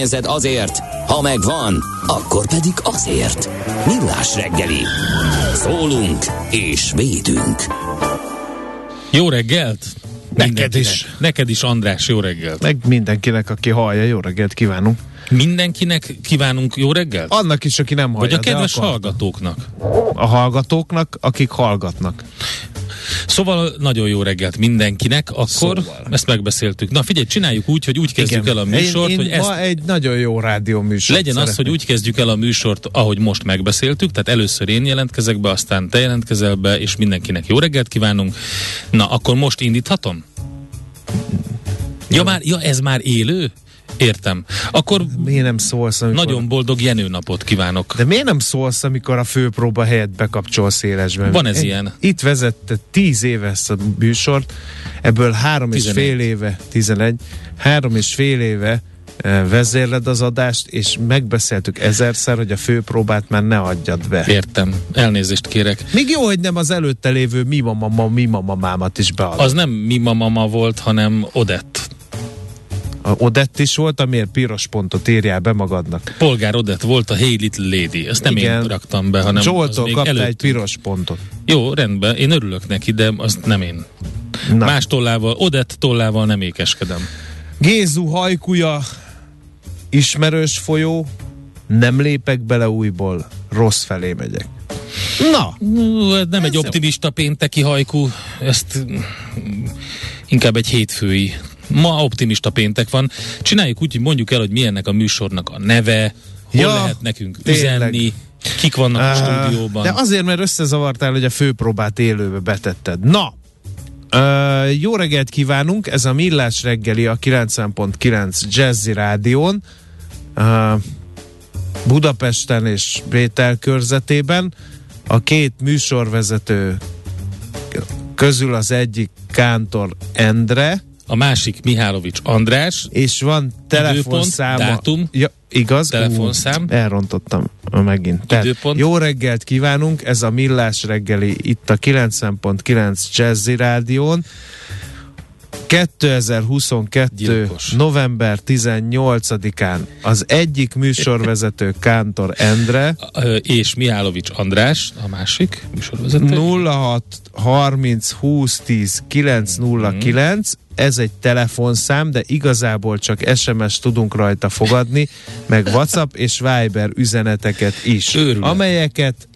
pénzed azért, ha megvan, akkor pedig azért. Millás reggeli. Szólunk és védünk. Jó reggelt! Neked is. Neked is, András, jó reggelt. Meg mindenkinek, aki hallja, jó reggelt kívánunk. Mindenkinek kívánunk jó reggelt? Annak is, aki nem hallja. Vagy a kedves akar. hallgatóknak. A hallgatóknak, akik hallgatnak. Szóval nagyon jó reggelt mindenkinek, akkor Szóval. ezt megbeszéltük. Na figyelj, csináljuk úgy, hogy úgy kezdjük el a műsort, én, én hogy ezt ma egy nagyon jó rádió műsor. legyen az, hogy úgy kezdjük el a műsort, ahogy most megbeszéltük, tehát először én jelentkezek be, aztán te jelentkezel be, és mindenkinek jó reggelt kívánunk. Na, akkor most indíthatom? Ja, már, ja, ez már élő? Értem. Akkor Miért nem szólsz, amikor... nagyon boldog Jenő napot kívánok. De miért nem szólsz, amikor a főpróba helyett bekapcsolsz élesben? Van ez Én- ilyen. Itt vezette tíz éve ezt a műsort, ebből három és 11. fél éve, tizenegy, három és fél éve eh, vezérled az adást, és megbeszéltük ezerszer, hogy a főpróbát már ne adjad be. Értem. Elnézést kérek. Még jó, hogy nem az előtte lévő mi mama, mi mamamámat is beadod. Az nem mi mama volt, hanem Odett. Odett is volt, amiért piros pontot írjál be magadnak. Polgár Odett volt a Hey Little Lady. Ezt nem Igen. én raktam be, hanem Zsoltól kapta egy előttünk. piros pontot. Jó, rendben. Én örülök neki, de azt nem én. Na. Más tollával, Odett tollával nem ékeskedem. Gézu hajkuja, ismerős folyó, nem lépek bele újból, rossz felé megyek. Na, ez Nem Ez egy optimista pénteki hajkú, ezt inkább egy hétfői. Ma optimista péntek van. Csináljuk úgy, hogy mondjuk el, hogy mi ennek a műsornak a neve, hol Ja, lehet nekünk tényleg. üzenni, kik vannak a Á, stúdióban. De azért, mert összezavartál, hogy a főpróbát élőbe betetted. Na, Ö, jó reggelt kívánunk, ez a Millás reggeli a 90.9 Jazzy Rádión. Ö, Budapesten és Bétel körzetében. A két műsorvezető közül az egyik Kántor Endre, A másik Mihálovics András, és van telefonszáma. dátum, ja, igaz? telefonszám. Ú, elrontottam megint. Tehát, Időpont. jó reggelt kívánunk, ez a Millás reggeli itt a 90.9 Jazzy Rádión. 2022. Gyilkos. november 18-án az egyik műsorvezető Kántor Endre és Mihálovics András, a másik műsorvezető. 06 30 20 10 909 ez egy telefonszám, de igazából csak SMS tudunk rajta fogadni, meg WhatsApp és Viber üzeneteket is, Őrület. amelyeket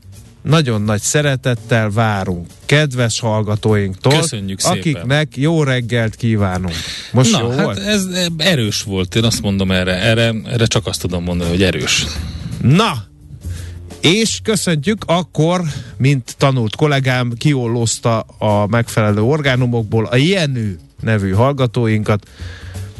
nagyon nagy szeretettel várunk kedves hallgatóinktól, Köszönjük szépen. akiknek jó reggelt kívánunk. Most Na, jó hát volt? ez erős volt, én azt mondom erre, erre, erre csak azt tudom mondani, hogy erős. Na, és köszöntjük akkor, mint tanult kollégám, kiollózta a megfelelő orgánumokból a Jenő nevű hallgatóinkat.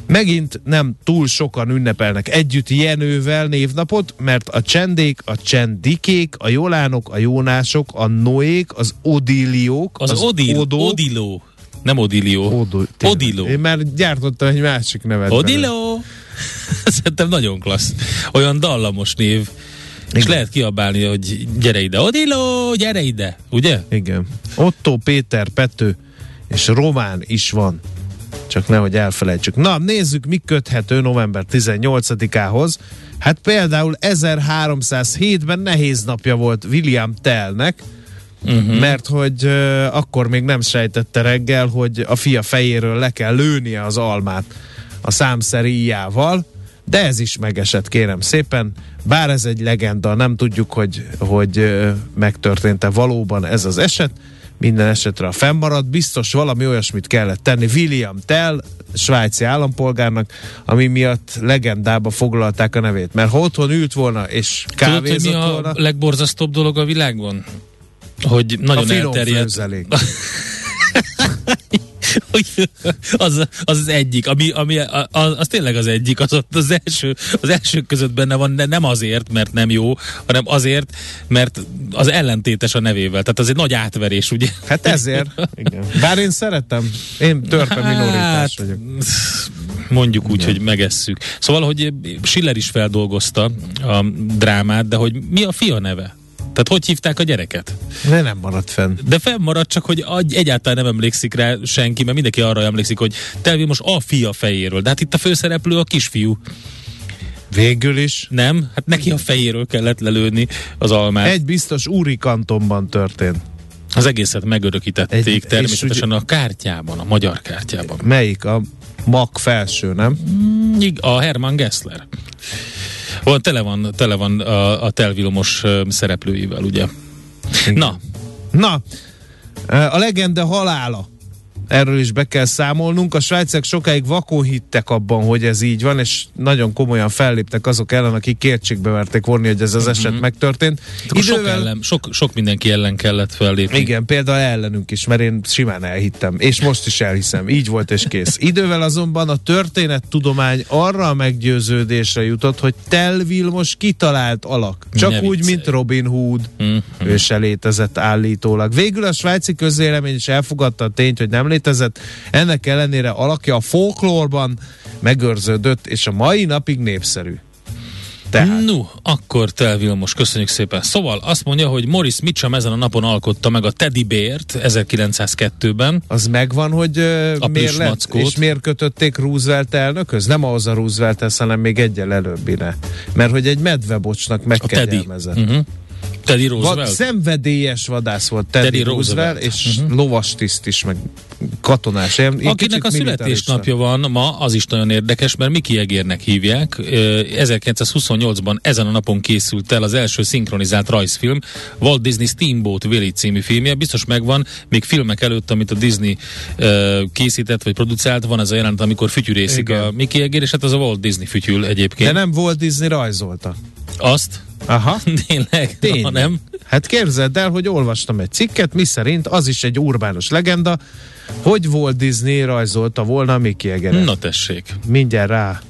Megint nem túl sokan ünnepelnek együtt Jenővel névnapot, mert a csendék, a csendikék, a jolánok, a jónások, a noék, az odiliók, Az, az Odil, odó, Odiló, nem Odilió. Tényleg. Odiló. Én már gyártottam egy másik nevet. Odiló! Szerintem nagyon klassz. Olyan dallamos név. És Igen. lehet kiabálni, hogy gyere ide. Odiló, gyere ide. Ugye? Igen. Otto, Péter, Pető és Román is van. Csak nehogy elfelejtsük. Na, nézzük, mi köthető november 18-ához. Hát például 1307-ben nehéz napja volt William Tellnek, uh-huh. mert hogy uh, akkor még nem sejtette reggel, hogy a fia fejéről le kell lőnie az almát a számszeríjával, de ez is megesett, kérem szépen. Bár ez egy legenda, nem tudjuk, hogy, hogy ö, megtörtént-e valóban ez az eset. Minden esetre a fennmaradt, biztos valami olyasmit kellett tenni William Tell, svájci állampolgárnak, ami miatt legendába foglalták a nevét. Mert ha otthon ült volna és Tudod, hogy mi kávézott a volna, legborzasztóbb dolog a világon? Hogy a nagyon finom elterjedt. az, az az egyik, ami, ami az, az tényleg az egyik, az ott az első, az első között benne van, de nem azért, mert nem jó, hanem azért, mert az ellentétes a nevével. Tehát az egy nagy átverés, ugye? Hát ezért. Igen. Bár én szeretem. Én törpe minoritás vagyok. Mondjuk úgy, hogy megesszük. Szóval, hogy Schiller is feldolgozta a drámát, de hogy mi a fia neve? Tehát hogy hívták a gyereket? De nem maradt fenn. De fennmaradt csak, hogy egyáltalán nem emlékszik rá senki, mert mindenki arra emlékszik, hogy Telvi most a fia fejéről. De hát itt a főszereplő a kisfiú. Végül is. Nem? Hát neki a fejéről kellett lelőni az almát. Egy... Biztos úri kantonban történt. Az egészet megörökítették Egy- természetesen a kártyában, a magyar kártyában. Melyik? A mag felső, nem? Ig- A Hermann Gessler. Van, tele van, tele van a, a telvilmos ö, szereplőivel, ugye? Igen. Na, Na, a legenda halála. Erről is be kell számolnunk. A svájciak sokáig vakon hittek abban, hogy ez így van, és nagyon komolyan felléptek azok ellen, akik kétségbe verték vonni, hogy ez az eset megtörtént. akkor sok, ellen, sok, sok mindenki ellen kellett fellépni. Igen, például ellenünk is, mert én simán elhittem, és most is elhiszem, így volt és kész. Idővel azonban a történettudomány arra a meggyőződésre jutott, hogy Tel Vilmos kitalált alak. Csak Ne úgy, viccelj. mint Robin Hood. Mm. Ő se létezett állítólag. Végül a svájci közélemény is elfogadta a tényt, hogy nem létezett. Ennek ellenére alakja a folklórban megőrződött, és a mai napig népszerű. Tehát No, akkor Tel Vilmos, köszönjük szépen. Szóval azt mondja, hogy Morris Mitchum ezen a napon alkotta meg a Teddy Bear-t 1902-ben. az megvan, hogy uh, A miért lett, és miért kötötték Roosevelt elnökhöz? Nem ahhoz a Roosevelt hanem még egyel előbbire. Mert hogy egy medvebocsnak A Teddy. megkegyelmezett. Uh-huh. Teddy Va- Roosevelt. szenvedélyes vadász volt Teddy, Teddy Roosevelt, Roosevelt. és uh-huh. lovastiszt is, meg katonás. Ilyen, ilyen Akinek a születésnapja van ma, az is nagyon érdekes, mert Miki Egérnek hívják. Ö, 1928-ban ezen a napon készült el az első szinkronizált rajzfilm, Walt Disney Steamboat Willie című filmje. Biztos megvan, még filmek előtt, amit a Disney készített vagy produkált, van ez a jelent, amikor fütyűrészik Igen. a Miki Egér, és hát az a Walt Disney fütyül egyébként. De nem volt Disney rajzolta. Azt? Aha. Tényleg? Tényleg. Ha nem? Hát képzeld el, hogy olvastam egy cikket, mi szerint az is egy urbánus legenda, hogy Walt Disney rajzolta volna a Mickey Egeret. Na tessék. Mindjárt rá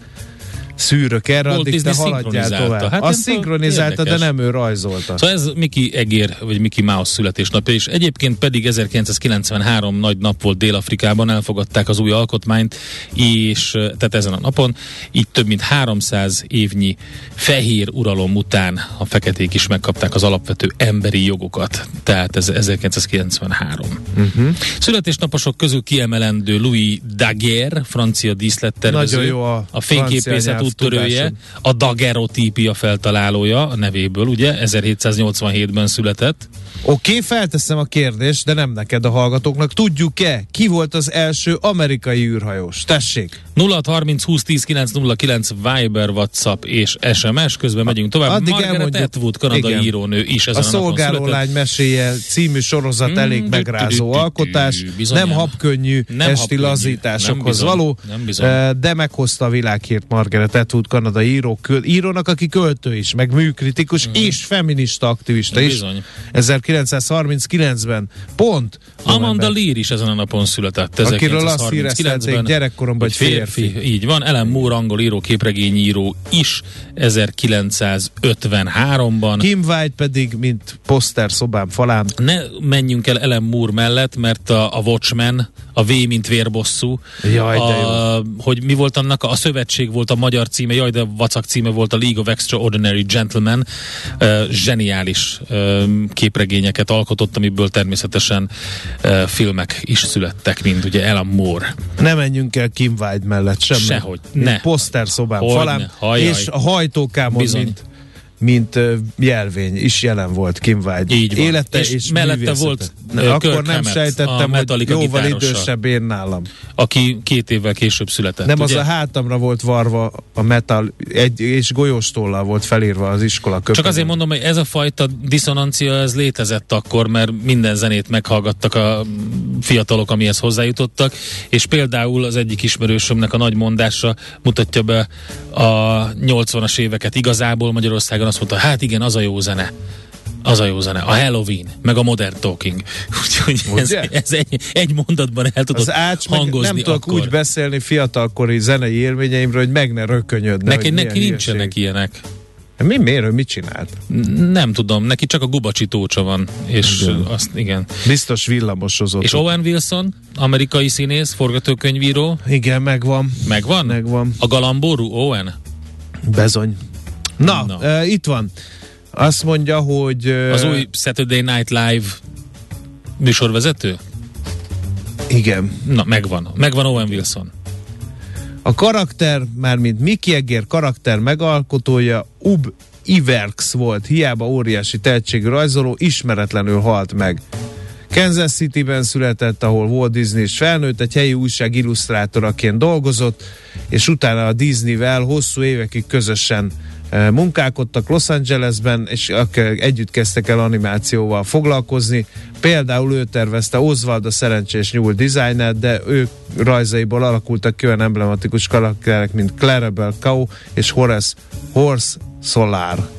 szűrök erre, Walt addig te Disney haladjál szinkronizálta. tovább. Hát Azt szinkronizálta, de érdekes. nem ő rajzolta. Szóval ez Miki Egér, vagy Miki Mouse születésnapja, és egyébként pedig 1993 nagy nap volt Dél-Afrikában, elfogadták az új alkotmányt, és eh, tehát ezen a napon, így több mint 300 évnyi fehér uralom után a feketék is megkapták az alapvető emberi jogokat. Tehát ez 1993. Uh-huh. Születésnaposok közül kiemelendő Louis Daguerre, francia díszlettervező, Nagyon jó a a fényképészet úttörője, a dagerotípia feltalálója a nevéből, ugye, 1787-ben született. Oké, okay, felteszem a kérdést, de nem neked a hallgatóknak. Tudjuk-e, ki volt az első amerikai űrhajós? Tessék! 0630 20 10 909 Viber, WhatsApp és SMS. Közben megyünk tovább. Addig Margaret elmondjuk. Atwood, kanadai Igen. írónő is A ezen a, napon Szolgálólány meséje című sorozat Mm, elég megrázó alkotás, nem habkönnyű esti lazításokhoz való, de meghozta a világhírt Margaret Atwood, kanadai író, írónak, aki költő is, meg műkritikus és feminista aktivista is. Bizony. 1939-ben pont Amanda Lear is ezen a napon született. Akiről azt 1939-ben. híreztelték gyerekkoromban, hogy férfi. Így van, Ellen Moore, angol író, képregényíró is 1953-ban. Kim White pedig, mint poszter szobám falán, ne menjünk el Ellen Moore mellett, mert a, a Watchmen, a V mint vérbosszú, Jaj, a, hogy mi volt annak, a szövetség volt a magyar címe, jaj, de vacak címe volt a League of Extraordinary Gentlemen, uh, zseniális uh, képregényeket alkotott, amiből természetesen uh, filmek is születtek, mint ugye Ellen Moore. ne menjünk el Kim White mellett sem. Sehogy, ne. poszter szobám falán, hajjaj. és a hajtókámon, Bizony. mint mint jelvény is jelen volt Kim Wilde. Így van. Élete És és, mellette művészete. volt, ö, Akkor Kirk nem Hammett, a sejtettem, hogy jóval idősebb én nálam. aki két évvel később született. Nem, az ugye? a hátamra volt varva a metal, egy, és golyóstollal volt felírva az iskola köpenyén. Csak azért mondom, hogy ez a fajta diszonancia, ez létezett akkor, mert minden zenét meghallgattak a fiatalok, amihez hozzájutottak, és például az egyik ismerősömnek a nagy mondása mutatja be a 80-as éveket igazából Magyarországon, azt mondta, hát igen, az a jó zene. Az a jó zene. A Halloween, meg a Modern Talking. Úgyhogy ez, Ugye? ez egy, egy mondatban el tudod az ács, hangozni nem tudok akkor. úgy beszélni fiatalkori zenei élményeimről, hogy meg ne rökönyödne. Neki, neki nincsenek ilyenek. Mi, miért, mit csinált? Nem tudom, neki csak a gubacsi tócsa van, és Igen. igen. azt igen. Biztos villamosozott. És Owen Wilson, amerikai színész, forgatókönyvíró, Igen, megvan. megvan? Megvan. A galambórú Owen? Bezony. Na, Na. Uh, itt van. Azt mondja, hogy... Uh, Az új Saturday Night Live műsorvezető? Igen. Na, megvan. Megvan Owen Wilson. A karakter, mármint Mickey Egger karakter megalkotója Ub Iverks volt, hiába óriási tehetségű rajzoló, ismeretlenül halt meg. Kansas City-ben született, ahol Walt Disney is felnőtt, egy helyi újság illusztrátoraként dolgozott, és utána a Disneyvel hosszú évekig közösen eh, munkálkodtak Los Angelesben, és együtt kezdtek el animációval foglalkozni. Például ő tervezte Oswald a szerencsés nyúl designet, de ő rajzaiból alakultak ki olyan emblematikus karakterek, mint Clarabelle Cow és Horace Horse Solar.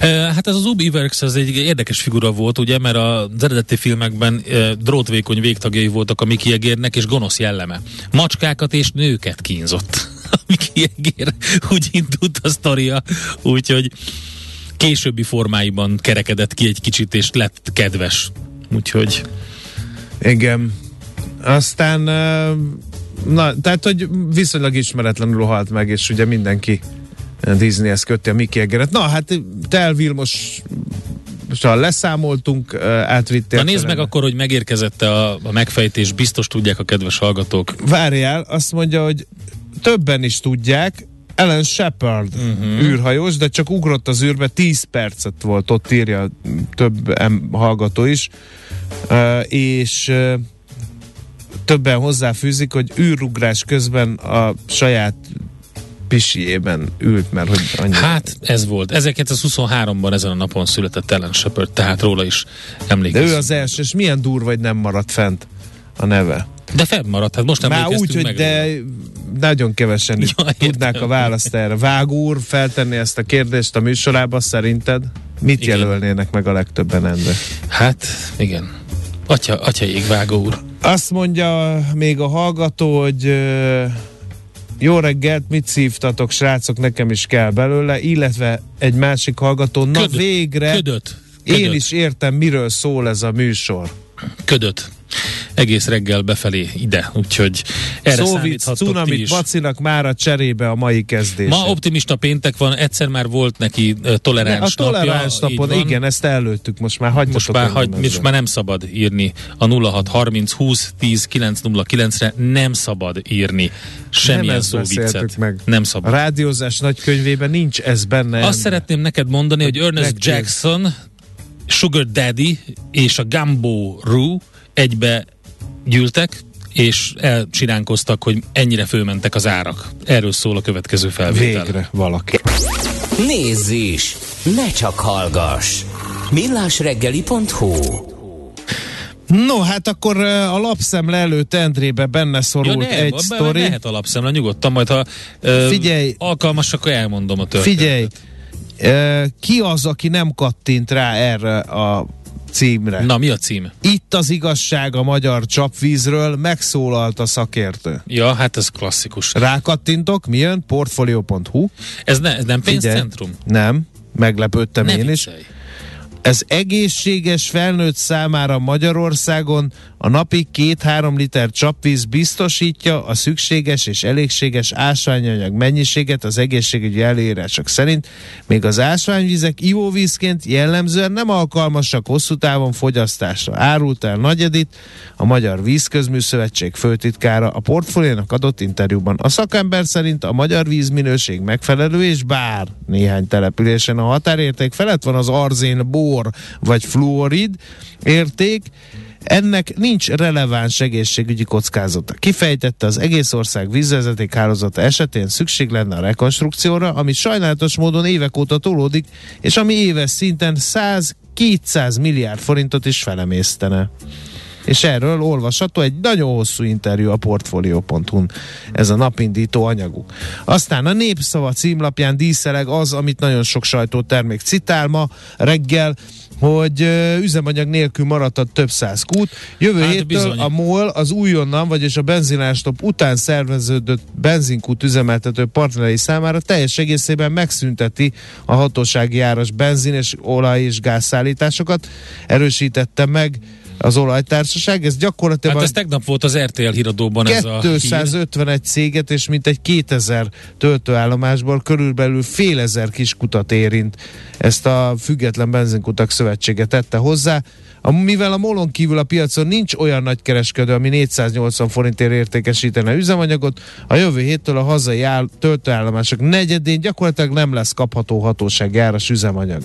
Hát ez az Ub Iverks, ez egy érdekes figura volt, ugye, mert az eredeti filmekben drótvékony végtagjai voltak a Mickey Egérnek, és gonosz jelleme. Macskákat és nőket kínzott. A Mickey Egér úgy indult a sztoria, úgyhogy későbbi formáiban kerekedett ki egy kicsit, és lett kedves. Úgyhogy Igen. Aztán, na, tehát, hogy viszonylag ismeretlenül halt meg, és ugye mindenki Disneyhez kötti a Mickey Eggeret. Na, hát Tel Vilmos leszámoltunk, eh, átvitt Na nézd meg akkor, hogy megérkezette a, a megfejtés, biztos tudják a kedves hallgatók. Várjál, azt mondja, hogy többen is tudják, Ellen Shepard uh-huh. űrhajós, de csak ugrott az űrbe, 10 percet volt, ott írja több em, hallgató is, uh, és uh, többen hozzáfűzik, hogy űrugrás közben a saját pisiében ült, mert hogy annyi... Hát ez volt. 1923-ban ezen a napon született Ellen Shepard, tehát róla is de emlékezünk. ő az első, és milyen durva, hogy nem maradt fent a neve. De fennmaradt, hát most Már emlékeztünk úgy, hogy meg de róla. nagyon kevesen Ja, tudnák a választ erre. Vágó úr feltenni ezt a kérdést a műsorába, szerinted? Mit Igen. jelölnének meg a legtöbben Endre? Hát, igen. Atya, atya égvágó úr. Azt mondja még a hallgató, hogy jó reggelt, mit szívtatok, srácok, nekem is kell belőle, illetve egy másik hallgató, na Köd- végre, Ködöt. én Ködöt. is értem, miről szól ez a műsor. Ködöt. Egész reggel befelé ide, úgyhogy erre Szóvic, számíthattok ti cunamit, is. bacinak már a cserébe a mai kezdés. Ma optimista péntek van, egyszer már volt neki ö, Ne, toleráns a toleráns napja. napon, van. igen, ezt előttük, most már hagyjatok Most már, hagy, most már nem szabad írni a 0630 20 10 909-re, nem szabad írni semmilyen szóviccet. meg. Nem A szabad. rádiózás nagykönyvében nincs ez benne. Azt szeretném neked mondani, hogy Ernest. Jackson, Sugar Daddy és a Gumbo Roo egybe gyűltek, és elcsiránkoztak, hogy ennyire fölmentek az árak. Erről szól a következő felvétel. Végre valaki. Nézz is! Ne csak hallgass! millásreggeli.hu No, hát akkor a lapszemle előtt Endrébe benne Ja, szorult nem, egy sztori. lehet alapszemle, nyugodtan, majd ha ö, Figyelj. alkalmas, akkor elmondom a történetet. Figyelj, ki az, aki nem kattint rá erre a címre? Na, mi a cím? Itt az igazság a magyar csapvízről, megszólalt a szakértő. Ja, hát ez klasszikus. Rákattintok, mi jön? Portfolio.hu Ez, ne, ez nem Figyelj. pénzcentrum? Nem, meglepődtem Ne én is. Ez egészséges felnőtt számára Magyarországon a napi 2-3 liter csapvíz biztosítja a szükséges és elégséges ásványanyag mennyiséget az egészségügyi előírások szerint, még az ásványvizek ivóvízként jellemzően nem alkalmasak hosszú távon fogyasztásra. Árult el Nagy Edit, a Magyar Vízközműszövetség főtitkára a portfóliónak adott interjúban. A szakember szerint a magyar vízminőség megfelelő, és bár néhány településen a határérték felett van az arzén, bor vagy fluorid érték, ennek nincs releváns egészségügyi kockázata. Kifejtette az egész ország vízvezeték hálózata esetén szükség lenne a rekonstrukcióra, ami sajnálatos módon évek óta tolódik, és ami éves szinten 100-200 milliárd forintot is felemésztene és erről olvasható egy nagyon hosszú interjú a portfolio.hu-n. Ez a napindító anyaguk. Aztán a Népszava címlapján díszeleg az, amit nagyon sok sajtótermék citál ma reggel, hogy üzemanyag nélkül maradt a több száz kút. Jövő hát héttől bizony. a MOL az újonnan, vagyis a benzinástop után szerveződött benzinkút üzemeltető partnerei számára teljes egészében megszünteti a hatósági áras benzin és olaj és gázszállításokat. Erősítette meg az olajtársaság. Ez gyakorlatilag... Hát ez tegnap volt az RTL híradóban 251 ez a céget és mintegy 2000 töltőállomásból körülbelül fél ezer kis kutat érint. Ezt a Független Benzinkutak Szövetsége tette hozzá. A, mivel a molon kívül a piacon nincs olyan nagy kereskedő, ami 480 forintért értékesítene üzemanyagot, a jövő héttől a hazai áll, töltőállomások negyedén gyakorlatilag nem lesz kapható hatósági áras üzemanyag.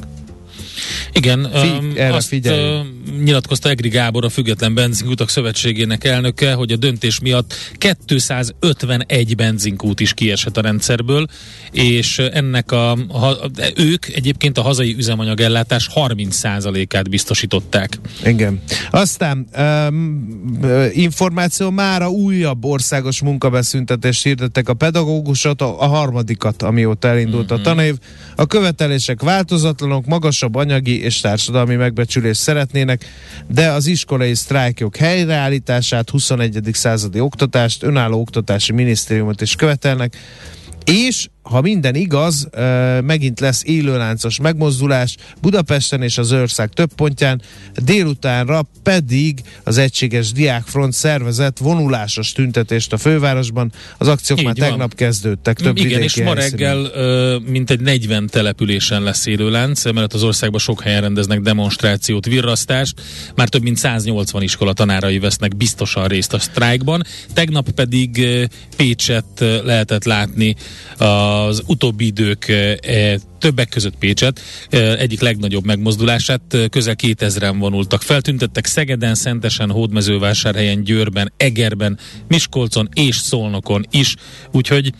Igen, Fig, erre azt figyelj. nyilatkozta Egri Gábor, a Független Benzinkutak Szövetségének elnöke, hogy a döntés miatt 251 benzinkút is kiesett a rendszerből, és ennek a, a ők egyébként a hazai üzemanyagellátás 30%-át biztosították. Igen. Aztán um, információ már a újabb országos munkabeszüntetést hirdettek a pedagógusot, a, a harmadikat, amióta elindult mm-hmm. a mhm. tanév. A követelések változatlanok, magasabb anyagi és társadalmi megbecsülést szeretnének, de az iskolai sztrájkok helyreállítását, 21. századi oktatást, önálló oktatási minisztériumot is követelnek, és ha minden igaz, megint lesz élőláncos megmozdulás Budapesten és az ország több pontján, délutánra pedig az Egységes Diákfront szervezett vonulásos tüntetést a fővárosban. Az akciók Így már van. tegnap kezdődtek több Igen, és ma reggel mintegy 40 településen lesz élőlánc, mert az országban sok helyen rendeznek demonstrációt, virrasztást, már több mint 180 iskola tanárai vesznek biztosan részt a sztrájkban. Tegnap pedig Pécset lehetett látni a az utóbbi idők e, többek között Pécset egyik legnagyobb megmozdulását közel 2000-en vonultak. Feltüntettek Szegeden, Szentesen, Hódmezővásárhelyen, Győrben, Egerben, Miskolcon és Szolnokon is. Úgyhogy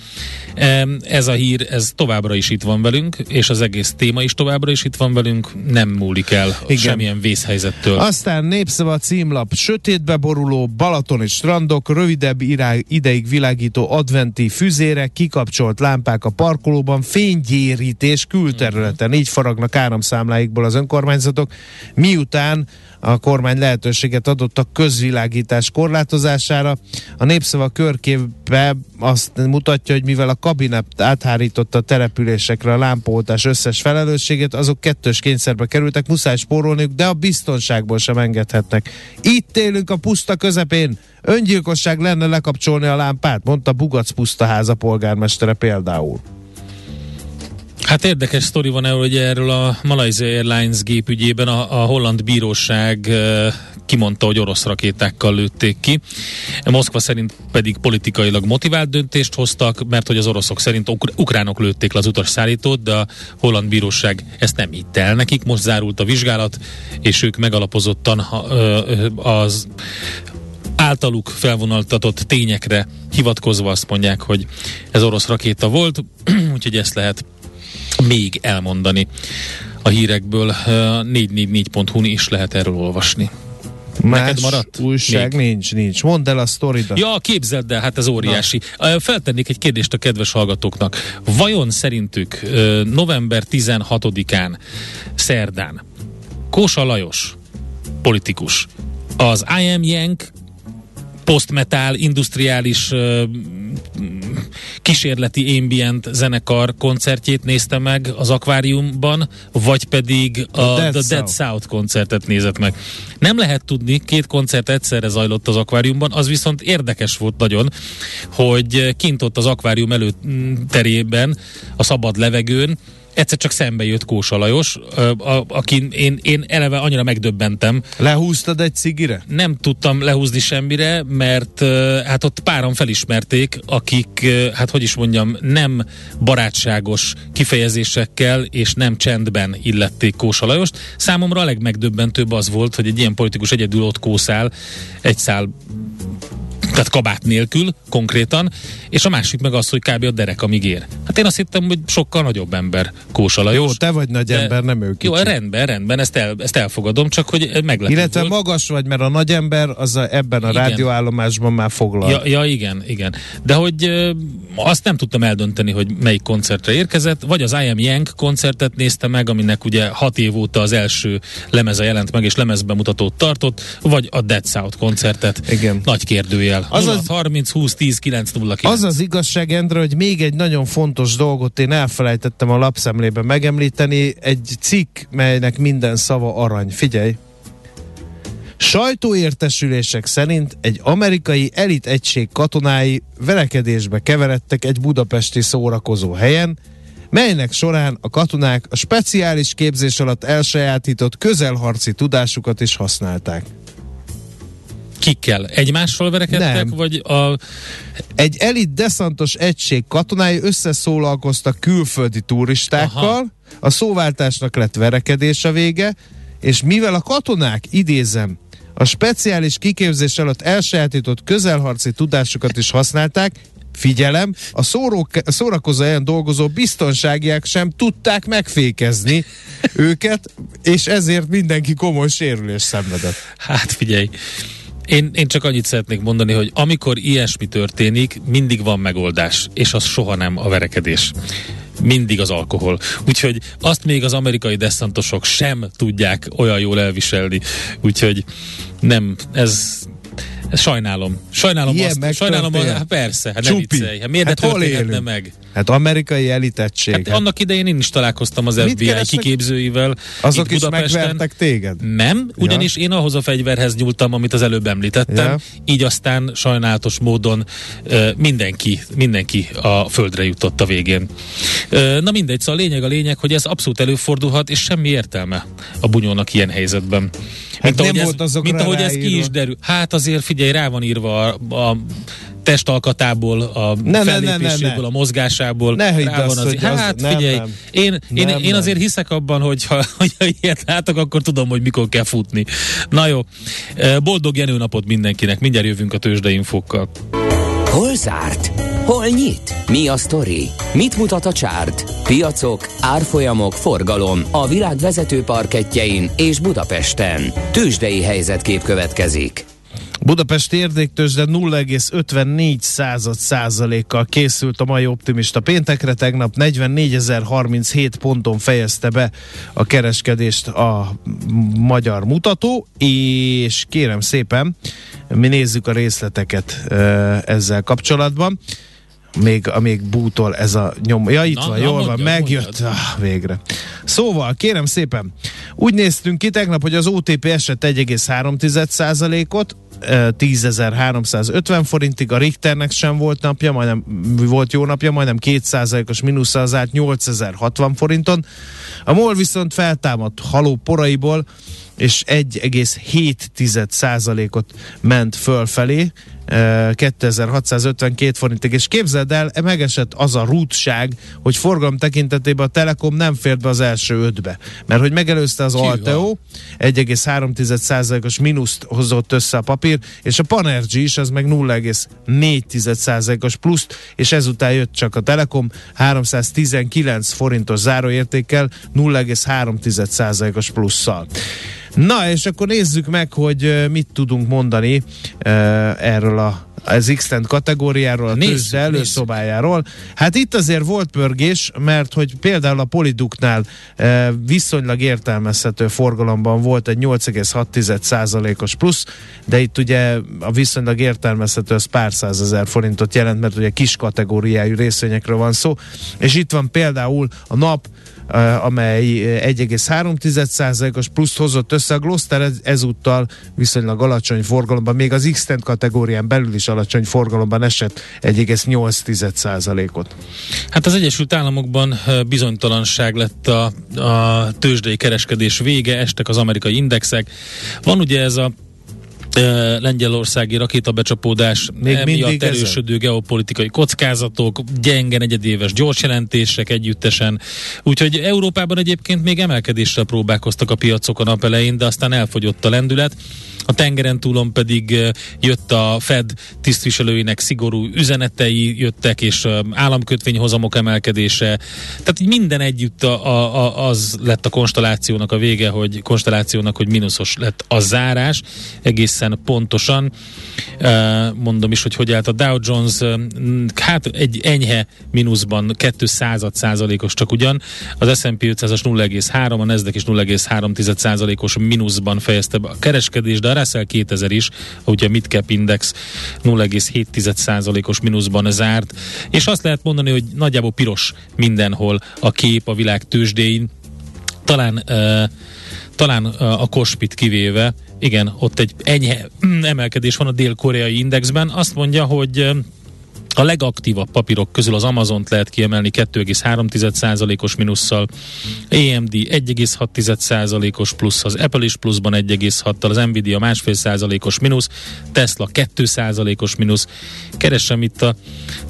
ez a hír, ez továbbra is itt van velünk, és az egész téma is továbbra is itt van velünk, nem múlik el Igen. semmilyen vészhelyzettől. Aztán népszava címlap, sötétbe boruló balatoni strandok, rövidebb irány, ideig világító adventi füzérek, kikapcsolt lámpák a parkolóban, fénygyérítés külterületen. Így faragnak áramszámláikból az önkormányzatok, miután a kormány lehetőséget adott a közvilágítás korlátozására. A népszava körképe azt mutatja, hogy mivel a kabinet áthárította a településekre a lámpaoltás összes felelősségét, azok kettős kényszerbe kerültek, muszáj spórolniuk, de a biztonságból sem engedhetnek. Itt élünk a puszta közepén, öngyilkosság lenne lekapcsolni a lámpát, mondta Bugac pusztaháza polgármestere például. Hát érdekes sztori van erről, hogy erről a Malaysia Airlines gépügyében a, a holland bíróság e, kimondta, hogy orosz rakétákkal lőtték ki. Moszkva szerint pedig politikailag motivált döntést hoztak, mert hogy az oroszok szerint ukr- ukránok lőtték le az utasszállítót, de a holland bíróság ezt nem hitt el nekik. Most zárult a vizsgálat, és ők megalapozottan az általuk felvonaltatott tényekre hivatkozva azt mondják, hogy ez orosz rakéta volt, úgyhogy ezt lehet még elmondani a hírekből. 444.hu-n is lehet erről olvasni. Más Neked maradt? újság Még? nincs, nincs. Mondd el a sztoridat. Ja, képzeld el, hát ez óriási. Na. Feltennék egy kérdést a kedves hallgatóknak. Vajon szerintük november 16-án, szerdán, Kósa Lajos, politikus, az I am Yank posztmetál, industriális kísérleti ambient zenekar koncertjét nézte meg az akváriumban, vagy pedig a, a Dead, The Dead South koncertet nézett meg. Nem lehet tudni, két koncert egyszerre zajlott az akváriumban, az viszont érdekes volt nagyon, hogy kint ott az akvárium előterében, a szabad levegőn, egyszer csak szembe jött Kósa Lajos, aki én, én eleve annyira megdöbbentem. Lehúztad egy cigire? Nem tudtam lehúzni semmire, mert hát ott páran felismerték, akik, hát hogy is mondjam, nem barátságos kifejezésekkel és nem csendben illették Kósa Lajost. Számomra a legmegdöbbentőbb az volt, hogy egy ilyen politikus egyedül ott kószál egy szál tehát kabát nélkül konkrétan, és a másik meg az, hogy kb. a derek, amíg ér. Hát én azt hittem, hogy sokkal nagyobb ember Kósa Lajos. Jó, te vagy nagy de, ember, nem ő kicsi. Jó, rendben, rendben, ezt, el, ezt elfogadom, csak hogy meglepő Illetve volt. magas vagy, mert a nagy ember az a, ebben a igen. rádióállomásban már foglal. Ja, ja, igen, igen. De hogy ö, azt nem tudtam eldönteni, hogy melyik koncertre érkezett, vagy az I Am Young koncertet nézte meg, aminek ugye hat év óta az első lemeze jelent meg, és lemezbemutatót tartott, vagy a Dead South koncertet. Igen. Nagy kérdőjel. Az az, 30 20 10 9 0 9. Az az igazság, Endre, hogy még egy nagyon fontos dolgot én elfelejtettem a lapszemlében megemlíteni. Egy cikk, melynek minden szava arany. Figyelj! Sajtóértesülések szerint egy amerikai elit egység katonái verekedésbe keveredtek egy budapesti szórakozó helyen, melynek során a katonák a speciális képzés alatt elsajátított közelharci tudásukat is használták. Kikkel? Egymással verekedtek, Nem. vagy a... Egy elit deszantos egység katonái összeszólalkoztak külföldi turistákkal, Aha. a szóváltásnak lett verekedés a vége, és mivel a katonák, idézem, a speciális kiképzés alatt elsajátított közelharci tudásukat is használták, figyelem, a, szóró, a szórakozó helyen dolgozó biztonságiak sem tudták megfékezni őket, és ezért mindenki komoly sérülés szenvedett. Hát figyelj, én, én csak annyit szeretnék mondani, hogy amikor ilyesmi történik, mindig van megoldás, és az soha nem a verekedés mindig az alkohol. Úgyhogy azt még az amerikai deszantosok sem tudják olyan jól elviselni. Úgyhogy nem, ez Sajnálom. Sajnálom Ilyen azt. Sajnálom, a, hát persze, hát Csupi. ne viccelj. Hát miért hát ne történhetne meg? Hát amerikai elitettség. Hát annak idején én is találkoztam az Mit FBI keresnek? kiképzőivel. Azok is megvertek téged? Nem, ugyanis ja. én ahhoz a fegyverhez nyúltam, amit az előbb említettem, ja. így aztán sajnálatos módon mindenki, mindenki a földre jutott a végén. Na mindegy, szóval a lényeg a lényeg, hogy ez abszolút előfordulhat, és semmi értelme a bunyónak ilyen helyzetben. Mint hát ahogy, ez, mint ahogy ez ki is derül. Hát azért figyelj, rá van írva a, a testalkatából, a ne, fellépéséből, ne, ne, ne. a mozgásából. Ne rá van az, hát az, figyelj, nem, én, én, nem, én azért hiszek abban, hogy ha, hogy ha ilyet látok, akkor tudom, hogy mikor kell futni. Na jó, boldog jenőnapot mindenkinek, mindjárt jövünk a tőzsdeinfokkal. Hol zárt? Hol nyit? Mi a sztori? Mit mutat a csárt? Piacok, árfolyamok, forgalom a világ vezető parketjein és Budapesten. Tősdei helyzetkép következik. Budapest értéktőzsde 0,54 század százalékkal készült a mai optimista péntekre, tegnap 44.037 ponton fejezte be a kereskedést a magyar mutató, és kérem szépen, mi nézzük a részleteket ezzel kapcsolatban még, amíg bútol ez a nyom. Ja, itt na, van, na, jól mondja, van, megjött. Ah, végre. Szóval, kérem szépen, úgy néztünk ki tegnap, hogy az OTP esett 1,3%-ot, 10.350 forintig, a Richternek sem volt napja, majdnem volt jó napja, majdnem 2%-os mínusz az át 8060 forinton. A MOL viszont feltámadt haló poraiból, és 1,7%-ot ment fölfelé, 2652 forintig, és képzeld el, megesett az a rútság, hogy forgalom tekintetében a Telekom nem fért be az első ötbe, mert hogy megelőzte az Alteo, 1,3%-os mínuszt hozott össze a papír, és a Panergy is, az meg 0,4%-os pluszt, és ezután jött csak a Telekom 319 forintos záróértékkel 0,3%-os plusszal. Na, és akkor nézzük meg, hogy mit tudunk mondani erről a az x kategóriáról, a tőzsde előszobájáról. Hát itt azért volt pörgés, mert hogy például a Poliduknál e, viszonylag értelmezhető forgalomban volt egy 8,6%-os plusz, de itt ugye a viszonylag értelmezhető az pár százezer forintot jelent, mert ugye kis kategóriájú részvényekről van szó, és itt van például a nap, amely eh, 1,3%-os pluszt hozott össze. A Gloster ez, ezúttal viszonylag alacsony forgalomban, még az x kategórián belül is alacsony forgalomban esett 1,8%-ot. Hát az Egyesült Államokban ö, bizonytalanság lett a, a tőzsdei kereskedés vége, estek az amerikai indexek. Van ugye ez a lengyelországi rakétabecsapódás, Még emiatt mindig ezen? erősödő geopolitikai kockázatok, gyenge negyedéves gyors jelentések együttesen. Úgyhogy Európában egyébként még emelkedéssel próbálkoztak a piacok a nap elején, de aztán elfogyott a lendület. A tengeren túlon pedig jött a Fed tisztviselőinek szigorú üzenetei jöttek, és államkötvényhozamok emelkedése. Tehát így minden együtt a, a, a, az lett a konstellációnak a vége, hogy konstellációnak, hogy mínuszos lett a zárás, egészen pontosan. Ö, Mondom is, hogy hogy állt a Dow Jones, hát egy enyhe mínuszban, 200 százalékos csak ugyan, az S&P 500-as 0,3, a Nasdaq is 0,3 százalékos mínuszban fejezte be a kereskedés, de a Russell 2000 is, ugye a Midcap Index 0,7 százalékos mínuszban zárt, és azt lehet mondani, hogy nagyjából piros mindenhol a kép a világ tőzsdéin, talán talán a Kospit kivéve, igen, ott egy enyhe mm, emelkedés van a dél-koreai indexben. Azt mondja, hogy a legaktívabb papírok közül az Amazont lehet kiemelni 2,3%-os minusszal, AMD 1,6%-os plusz, az Apple is pluszban 1,6-tal, az Nvidia másfél százalékos mínusz, Tesla 2%-os mínusz. Keresem itt a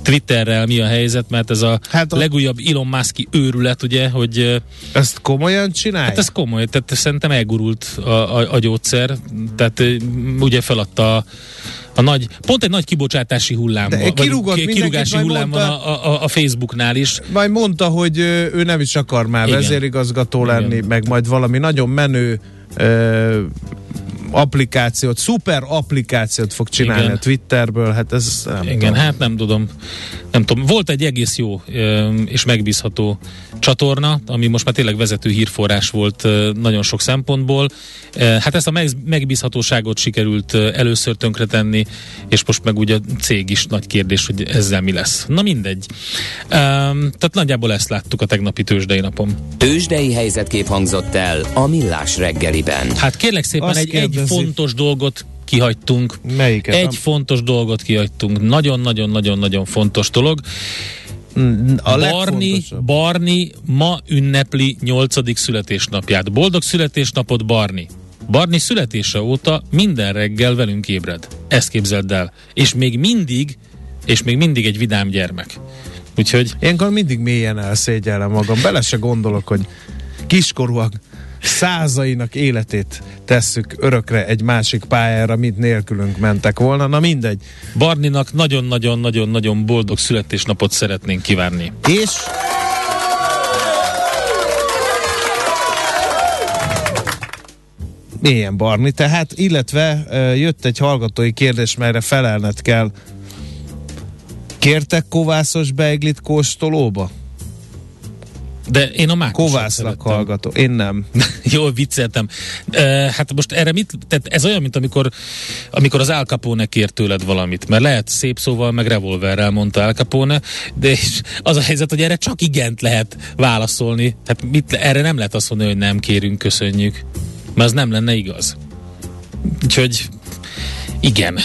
Twitterrel mi a helyzet, mert ez a Hát a- legújabb Elon Musk őrület, ugye, hogy Ezt komolyan csinálja? Hát ez komoly, tehát szerintem elgurult a, a, a gyógyszer, tehát ugye feladta a, a nagy, pont egy nagy kibocsátási hullám De van, kirúgott ki- mindenkit, kirúgási majd hullám van mondta- a, a, a Facebooknál is. Majd mondta, hogy ő nem is akar már Igen. vezérigazgató Igen. lenni, meg majd valami nagyon menő ö, applikációt, szuper applikációt fog csinálni Igen. a Twitterből, hát ez nem Igen, tudom. hát nem tudom. Nem tudom. Volt egy egész jó és megbízható csatorna, ami most már tényleg vezető hírforrás volt nagyon sok szempontból. Hát ezt a meg- megbízhatóságot sikerült először tönkretenni, és most meg ugye a cég is nagy kérdés, hogy ezzel mi lesz. Na mindegy. Tehát nagyjából ezt láttuk a tegnapi tőzsdei napon. Tőzsdei helyzetkép hangzott el a Millás reggeliben. Hát kérlek szépen Azt egy, egy fontos dolgot kihagytunk. Melyiket? Egy fontos dolgot kihagytunk. Nagyon-nagyon-nagyon-nagyon fontos dolog. a Barni. Barni ma ünnepli 8. születésnapját. Boldog születésnapot, Barni! Barni születése óta minden reggel velünk ébred. Ezt képzeld el. És még mindig, és még mindig egy vidám gyermek. Úgyhogy Ilyenkor mindig mélyen elszégyellem magam. Bele se gondolok, hogy kiskorúak százainak életét tesszük örökre egy másik pályára, mint nélkülünk mentek volna. Na mindegy. Barninak nagyon-nagyon-nagyon-nagyon boldog születésnapot szeretnénk kívánni. És Milyen Barni, tehát, illetve jött egy hallgatói kérdés, melyre felelned kell. Kértek kovászos beiglit kóstolóba? De én a mákosat Kovásznak hallgató. Én nem. Jól vicceltem. E, hát most erre mit, tehát ez olyan, mint amikor, amikor az Al Capone kér tőled valamit, mert lehet szép szóval, meg revolverrel mondta Al Capone, de és az a helyzet, hogy erre csak igent lehet válaszolni. Tehát mit, erre nem lehet azt mondani, hogy nem kérünk, köszönjük. Mert az nem lenne igaz. Úgyhogy igen,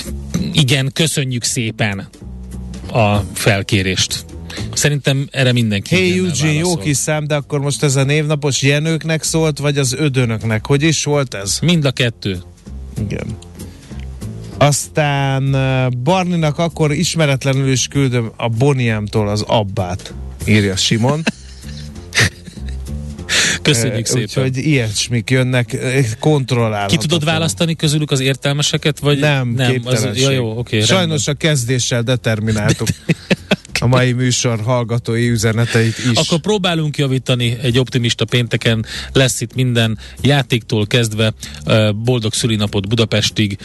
igen, köszönjük szépen a felkérést. Szerintem erre mindenki Hey Eugene, jó kis szám, de akkor most ez a névnapos Jenőknek szólt, vagy az ödönöknek? Hogy is volt ez? Mind a kettő. Igen. Aztán uh, Barninak akkor ismeretlenül is küldöm a Boniámtól az abbát, írja Simon. Köszönjük Eh, szépen. Úgyhogy ilyesmik jönnek, eh, kontrollálhatatlan. Ki tudod választani közülük az értelmeseket, vagy Nem, nem? képtelenség. ja, jó, oké. Sajnos a kezdéssel determináltuk. a mai műsor hallgatói üzeneteit is. Akkor próbálunk javítani egy optimista pénteken. Lesz itt minden játéktól kezdve boldog szülinapot Budapestig,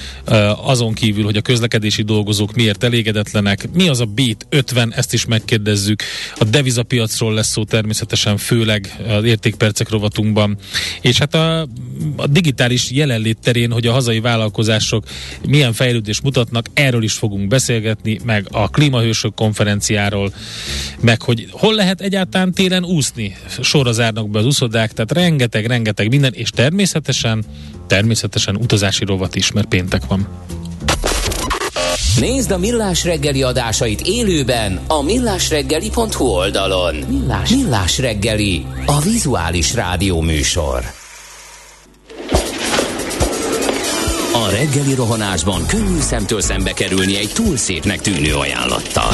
azon kívül, hogy a közlekedési dolgozók miért elégedetlenek. Mi az a Beat 50, ezt is megkérdezzük. A devizapiacról lesz szó természetesen, főleg az értékpercek rovatunkban. És hát a, a digitális jelenlét terén, hogy a hazai vállalkozások milyen fejlődést mutatnak, erről is fogunk beszélgetni, meg a klímahősök konferenciáról, meg hogy hol lehet egyáltalán télen úszni. Sorra zárnak be az úszodák, tehát rengeteg, rengeteg minden, és természetesen, természetesen utazási rovat is, mert péntek van. Nézd a Millás reggeli adásait élőben a millásreggeli.hu oldalon. Millás, Millás reggeli, a vizuális rádió műsor. A reggeli rohanásban könnyű szemtől szembe kerülni egy túl szépnek tűnő ajánlattal.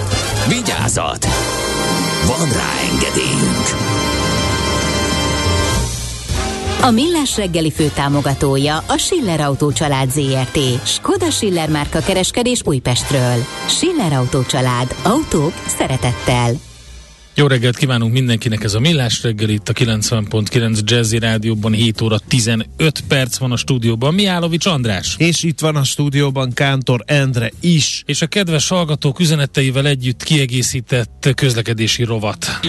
Vigyázat! Van rá engedélyünk! A Millás reggeli főtámogatója a Schiller Autó család ZRT. Skoda Schiller márka kereskedés Újpestről. Schiller Autó család. Autók szeretettel. Jó reggelt kívánunk mindenkinek, ez a Millás reggel itt a 90.9 Jazzy Rádióban 7 óra 15 perc van a stúdióban. Miálovics András. És itt van a stúdióban Kántor Endre is. És a kedves hallgatók üzeneteivel együtt kiegészített közlekedési rovat.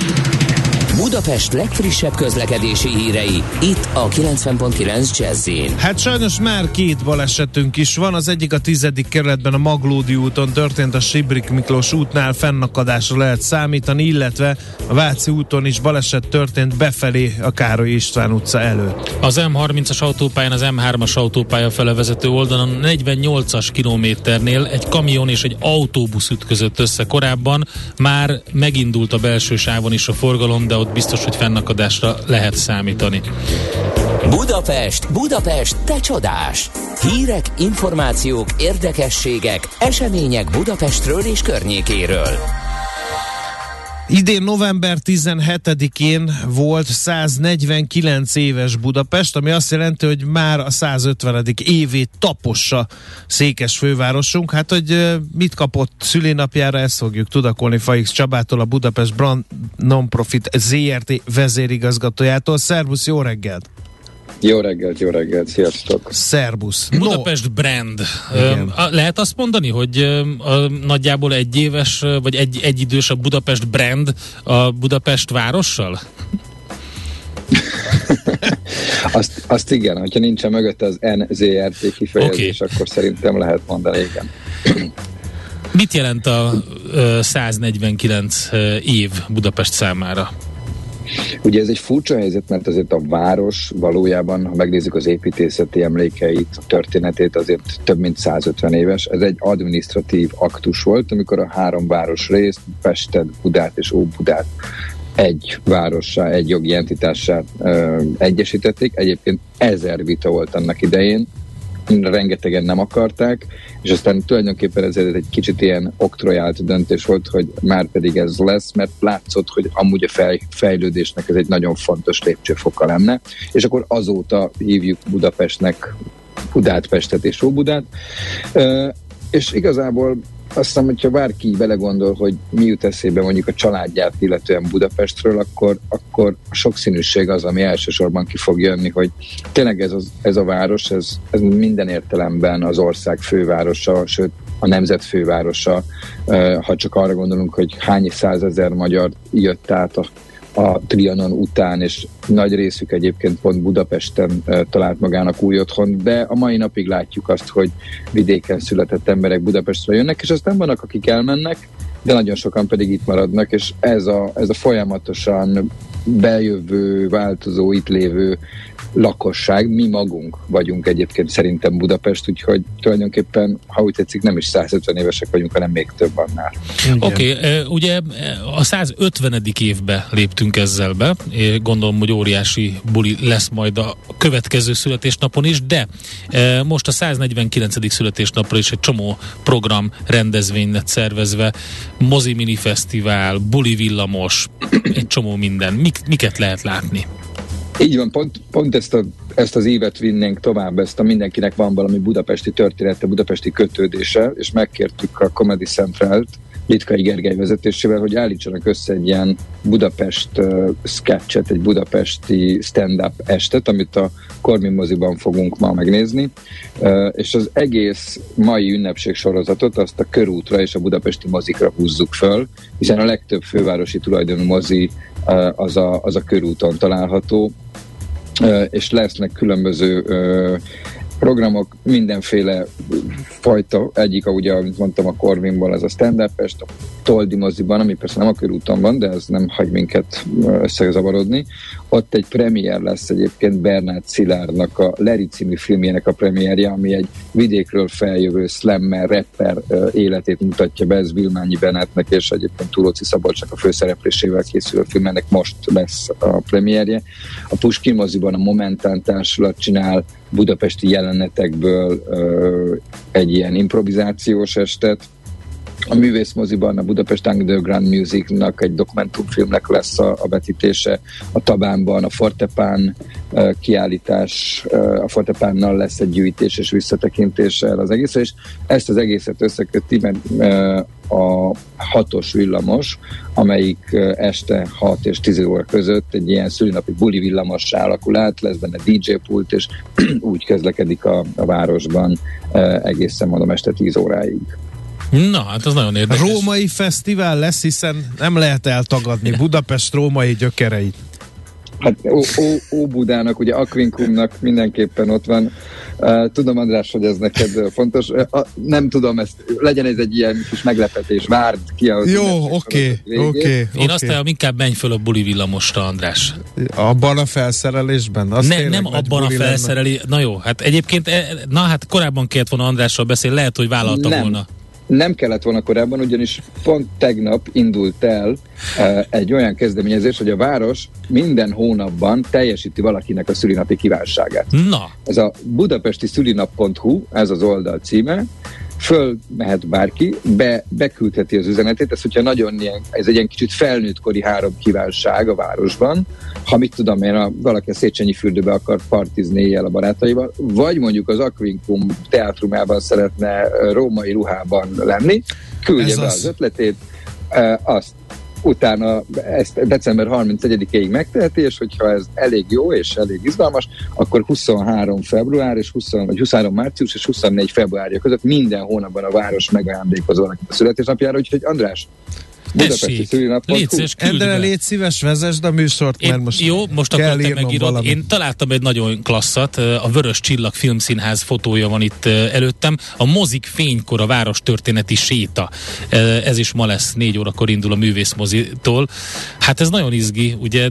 Budapest legfrissebb közlekedési hírei, itt a 90.9 jazz Hát sajnos már két balesetünk is van. Az egyik a tizedik kerületben a Maglódi úton történt, a Sibrik Miklós útnál fennakadásra lehet számítani, illetve a Váci úton is baleset történt befelé a Károly István utca előtt. Az M30-as autópályán, az M3-as autópálya fele vezető oldalon 48-as kilométernél egy kamion és egy autóbusz ütközött össze korábban. Már megindult a belső sávon is a forgalom, de ott biztos, hogy fennakadásra lehet számítani. Budapest, Budapest, te csodás! Hírek, információk, érdekességek, események Budapestről és környékéről. Idén november 17-én volt 149 éves Budapest, ami azt jelenti, hogy már a 150. évét tapossa székes fővárosunk. Hát, hogy mit kapott szülinapjára, ezt fogjuk tudakolni Faix Csabától, a Budapest Brand Nonprofit ZRT vezérigazgatójától. Szervusz, jó reggelt! Jó reggelt, jó reggelt, sziasztok! Szerbusz! Budapest no. brand. Igen. Lehet azt mondani, hogy nagyjából egy éves, vagy egy, egy idős a Budapest brand a Budapest várossal? azt, azt igen, hogyha nincsen mögött az NZRT kifejezés, okay. akkor szerintem lehet mondani, igen. Mit jelent a 149 év Budapest számára? Ugye ez egy furcsa helyzet, mert azért a város valójában, ha megnézzük az építészeti emlékeit, történetét, azért több mint 150 éves. Ez egy administratív aktus volt, amikor a három város részt, Pestet, Budát és Óbudát egy várossá, egy jogi entitássá ö, egyesítették. Egyébként ezer vita volt annak idején, rengetegen nem akarták, és aztán tulajdonképpen ez egy kicsit ilyen oktrojált döntés volt, hogy már pedig ez lesz, mert látszott, hogy amúgy a fej, fejlődésnek ez egy nagyon fontos lépcsőfoka lenne, és akkor azóta hívjuk Budapestnek Budát, Pestet és Óbudát, és igazából azt hiszem, hogyha bárki belegondol, hogy mi jut eszébe mondjuk a családját illetően Budapestről, akkor, akkor a sokszínűség az, ami elsősorban ki fog jönni, hogy tényleg ez, az, ez a város, ez, ez minden értelemben az ország fővárosa, sőt a nemzet fővárosa, ha csak arra gondolunk, hogy hány százezer magyar jött át a a Trianon után, és nagy részük egyébként pont Budapesten talált magának új otthon, de a mai napig látjuk azt, hogy vidéken született emberek Budapestre jönnek, és aztán vannak, akik elmennek, de nagyon sokan pedig itt maradnak, és ez a, ez a folyamatosan bejövő, változó, itt lévő lakosság, mi magunk vagyunk egyébként szerintem Budapest, úgyhogy tulajdonképpen, ha úgy tetszik, nem is 150 évesek vagyunk, hanem még több annál. Oké, okay, ugye a 150. évbe léptünk ezzel be, gondolom, hogy óriási buli lesz majd a következő születésnapon is, de most a 149. születésnapra is egy csomó program rendezvény lett szervezve, mozi mini fesztivál, buli villamos, egy csomó minden. Mik, miket lehet látni? Így van, pont, pont ezt, a, ezt az évet vinnénk tovább, ezt a mindenkinek van valami budapesti története, budapesti kötődése, és megkértük a Comedy Central-t, Litkai Gergely vezetésével, hogy állítsanak össze egy ilyen Budapest uh, sketchet, egy budapesti stand-up estet, amit a Kormin moziban fogunk ma megnézni, uh, és az egész mai ünnepség sorozatot azt a körútra és a budapesti mozikra húzzuk föl, hiszen a legtöbb fővárosi tulajdonú mozi uh, az, a, az a körúton található, és lesznek különböző programok, mindenféle fajta, egyik, ugye, amit mondtam a Corvinból, ez a stand up a Toldi moziban, ami persze nem a körúton van, de ez nem hagy minket összezavarodni. Ott egy premier lesz egyébként Bernát Szilárdnak a Leri című filmjének a premierje, ami egy vidékről feljövő slammer, rapper életét mutatja be, ez Vilmányi Benetnek és egyébként Túróci Szabolcsak a főszereplésével készülő film, ennek most lesz a premierje. A Puskin moziban a Momentán társulat csinál budapesti jelenetekből egy ilyen improvizációs estet. A művészmoziban a Budapest Underground Musicnak egy dokumentumfilmnek lesz a, a vetítése, a Tabánban a Fortepán uh, kiállítás, uh, a Fortepánnal lesz egy gyűjtés és visszatekintés az egész, és ezt az egészet összeköti, mert uh, a hatos villamos, amelyik este 6 és 10 óra között egy ilyen szülinapi buli villamos alakul át, lesz benne DJ pult, és úgy közlekedik a, a városban egészen mondom este 10 óráig. Na, hát az nagyon érdekes. Római fesztivál lesz, hiszen nem lehet eltagadni Budapest római gyökereit. Hát Óbudának, ugye Aquincumnak mindenképpen ott van. Tudom, András, hogy ez neked fontos. Nem tudom, ezt legyen ez egy ilyen kis meglepetés, várd ki a... Jó, oké, oké. Én azt mondom, inkább menj föl a buli villamosra, András. Abban a felszerelésben? Az ne, nem abban a felszerelés. Na jó, hát egyébként, e- na hát korábban kellett volna Andrással beszélni, lehet, hogy vállalta nem. volna. Nem kellett volna korábban, ugyanis pont tegnap indult el uh, egy olyan kezdeményezés, hogy a város minden hónapban teljesíti valakinek a szülinapi kívánságát. Na. Ez a budapesti szülinap.hu, ez az oldal címe, föl mehet bárki, be, beküldheti az üzenetét, ez, hogyha nagyon ilyen, ez egy ilyen kicsit felnőttkori három kívánság a városban, ha mit tudom én, a, valaki a Széchenyi fürdőbe akar partizni éjjel a barátaival, vagy mondjuk az Aquincum teátrumában szeretne római ruhában lenni, küldje ez be az, az ötletét, azt utána ezt december 31-ig megteheti, és hogyha ez elég jó és elég izgalmas, akkor 23 február és 20, vagy 23 március és 24 februárja között minden hónapban a város megajándékoz valakit a születésnapjára, úgyhogy András, Tessék, légy Endre, légy szíves, vezesd a műsort, én, mert most Jó, most akkor te megírod. Én találtam egy nagyon klasszat, a Vörös Csillag Filmszínház fotója van itt előttem. A mozik fénykor a város történeti séta. Ez is ma lesz, négy órakor indul a művészmozitól. Hát ez nagyon izgi, ugye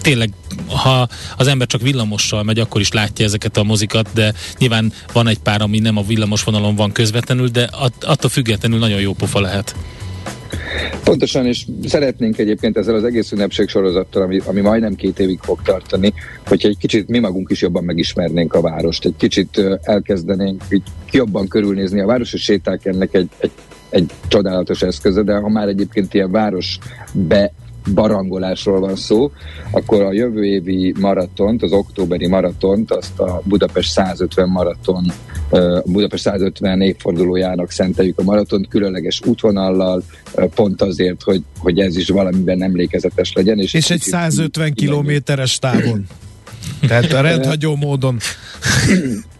tényleg, ha az ember csak villamossal megy, akkor is látja ezeket a mozikat, de nyilván van egy pár, ami nem a villamos vonalon van közvetlenül, de attól függetlenül nagyon jó pofa lehet. Pontosan, és szeretnénk egyébként ezzel az egész ünnepség sorozattal, ami, ami majdnem két évig fog tartani, hogyha egy kicsit mi magunk is jobban megismernénk a várost, egy kicsit elkezdenénk így jobban körülnézni a város, és séták ennek egy, egy egy csodálatos eszköze, de ha már egyébként ilyen város be barangolásról van szó, akkor a jövő évi maratont, az októberi maratont, azt a Budapest 150 maraton, Budapest 150 évfordulójának szenteljük a maratont, különleges útvonallal, pont azért, hogy, hogy ez is valamiben emlékezetes legyen. És, és egy 150 kilométeres távon. Tehát a rendhagyó módon.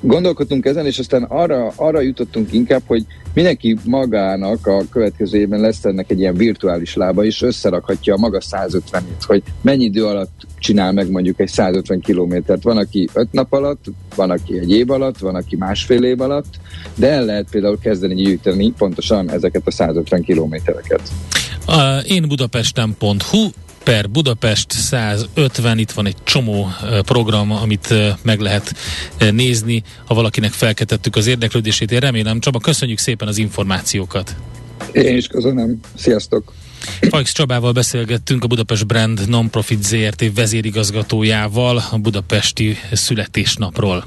gondolkodtunk ezen, és aztán arra, arra jutottunk inkább, hogy mindenki magának a következő évben lesz ennek egy ilyen virtuális lába, és összerakhatja a maga 150-ét, hogy mennyi idő alatt csinál meg mondjuk egy 150 kilométert. Van, aki 5 nap alatt, van, aki egy év alatt, van, aki másfél év alatt, de el lehet például kezdeni gyűjteni pontosan ezeket a 150 kilométereket. Én budapesten.hu per Budapest 150, itt van egy csomó program, amit meg lehet nézni, ha valakinek felkeltettük az érdeklődését. Én remélem, Csaba, köszönjük szépen az információkat. Én is köszönöm. Sziasztok! Fajks Csabával beszélgettünk a Budapest Brand Nonprofit ZRT vezérigazgatójával a budapesti születésnapról.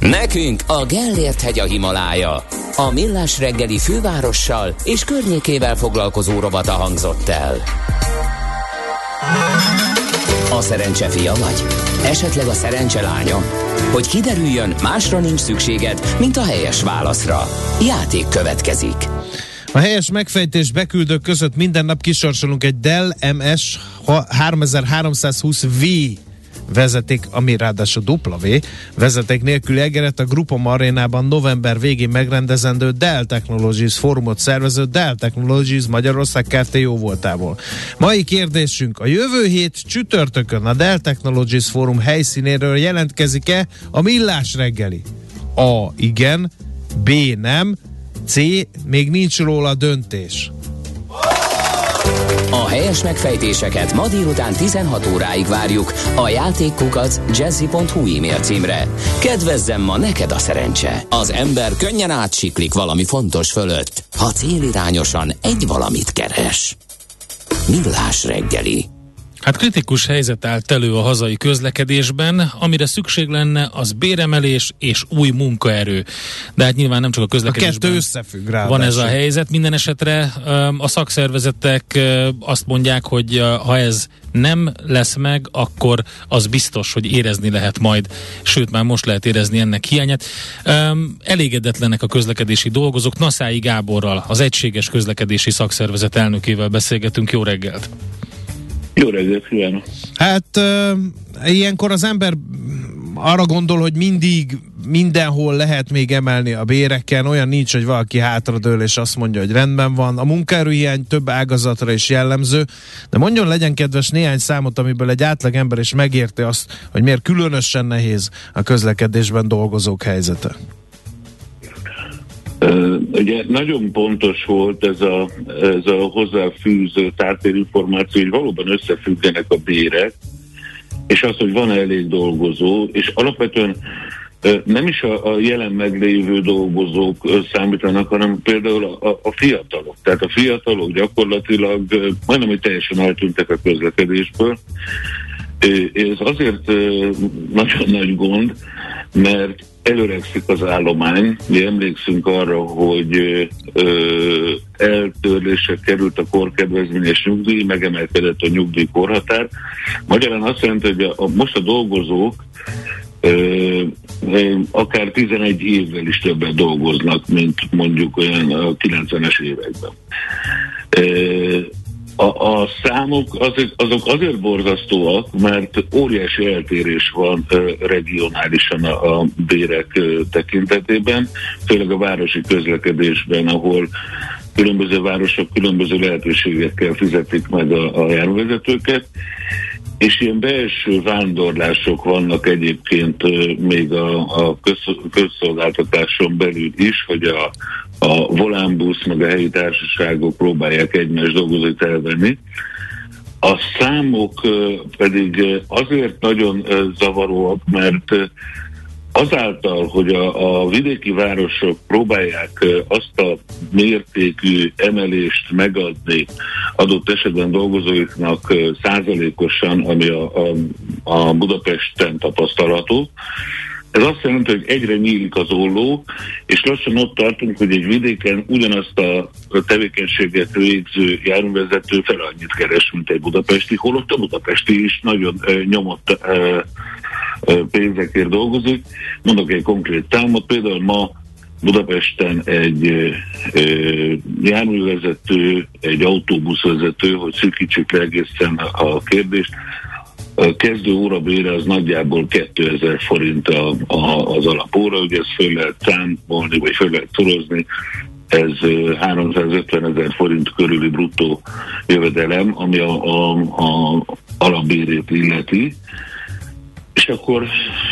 Nekünk a Gellért hegy a Himalája. A Millás reggeli fővárossal és környékével foglalkozó rovata hangzott el. A szerencse fia vagy? Esetleg a szerencse lánya? Hogy kiderüljön, másra nincs szükséged, mint a helyes válaszra. Játék következik. A helyes megfejtés beküldők között minden nap kisorsolunk egy Dell MS 3320V vezeték, ami ráadásul W vezeték nélküli egeret a Grupom arénában november végén megrendezendő Dell Technologies fórumot szervező Dell Technologies Magyarország Kft. jó voltából. Mai kérdésünk, a jövő hét csütörtökön a Dell Technologies fórum helyszínéről jelentkezik-e a millás reggeli? A. Igen. B. Nem. C. Még nincs róla döntés. A helyes megfejtéseket ma délután 16 óráig várjuk a játékkukac jazzy.hu e-mail címre. Kedvezzem ma neked a szerencse. Az ember könnyen átsiklik valami fontos fölött, ha célirányosan egy valamit keres. Millás reggeli. Hát kritikus helyzet állt elő a hazai közlekedésben, amire szükség lenne az béremelés és új munkaerő. De hát nyilván nem csak a közlekedésben. A kettő összefügg rá. Van ez a helyzet. Minden esetre a szakszervezetek azt mondják, hogy ha ez nem lesz meg, akkor az biztos, hogy érezni lehet majd, sőt már most lehet érezni ennek hiányát. Elégedetlenek a közlekedési dolgozók. Naszái Gáborral, az Egységes Közlekedési Szakszervezet elnökével beszélgetünk. Jó reggelt! Jó reggelt kívánok! Hát uh, ilyenkor az ember arra gondol, hogy mindig mindenhol lehet még emelni a béreken, olyan nincs, hogy valaki hátradől és azt mondja, hogy rendben van. A munkaerőhiány több ágazatra is jellemző, de mondjon legyen kedves néhány számot, amiből egy átlag ember is megérti azt, hogy miért különösen nehéz a közlekedésben dolgozók helyzete. Ugye nagyon pontos volt ez a, ez a hozzáfűző tártérinformáció, hogy valóban összefüggenek a bérek, és az, hogy van elég dolgozó, és alapvetően nem is a, a jelen meglévő dolgozók számítanak, hanem például a, a fiatalok. Tehát a fiatalok gyakorlatilag majdnem, hogy teljesen eltűntek a közlekedésből. Ez azért nagyon nagy gond, mert előregszik az állomány. Mi emlékszünk arra, hogy ö, eltörlésre került a korkedvezményes nyugdíj, megemelkedett a nyugdíj korhatár. Magyarán azt jelenti, hogy a, a, most a dolgozók ö, akár 11 évvel is többet dolgoznak, mint mondjuk olyan a 90-es években. A, a számok azok, azok azért borzasztóak, mert óriási eltérés van regionálisan a, a bérek tekintetében, főleg a városi közlekedésben, ahol különböző városok különböző lehetőségekkel fizetik meg a, a járvezetőket, és ilyen belső vándorlások vannak egyébként még a, a közszolgáltatáson belül is, hogy a, a volánbusz meg a helyi társaságok próbálják egymás dolgozóit elvenni. A számok pedig azért nagyon zavaróak, mert azáltal, hogy a, a vidéki városok próbálják azt a mértékű emelést megadni adott esetben dolgozóiknak százalékosan, ami a, a, a Budapesten tapasztalható, ez azt jelenti, hogy egyre nyílik az olló, és lassan ott tartunk, hogy egy vidéken ugyanazt a tevékenységet végző járművezető fel annyit keres, mint egy budapesti, holott a budapesti is nagyon nyomott pénzekért dolgozik. Mondok egy konkrét számot, például ma Budapesten egy uh, járművezető, egy autóbuszvezető, hogy szűkítsük le egészen a kérdést, a kezdő órabére az nagyjából 2000 forint a, a, az alapóra, ugye ezt föl lehet számolni, vagy föl lehet szorozni, ez 350 ezer forint körüli bruttó jövedelem, ami a, a, a alapbérét illeti, és akkor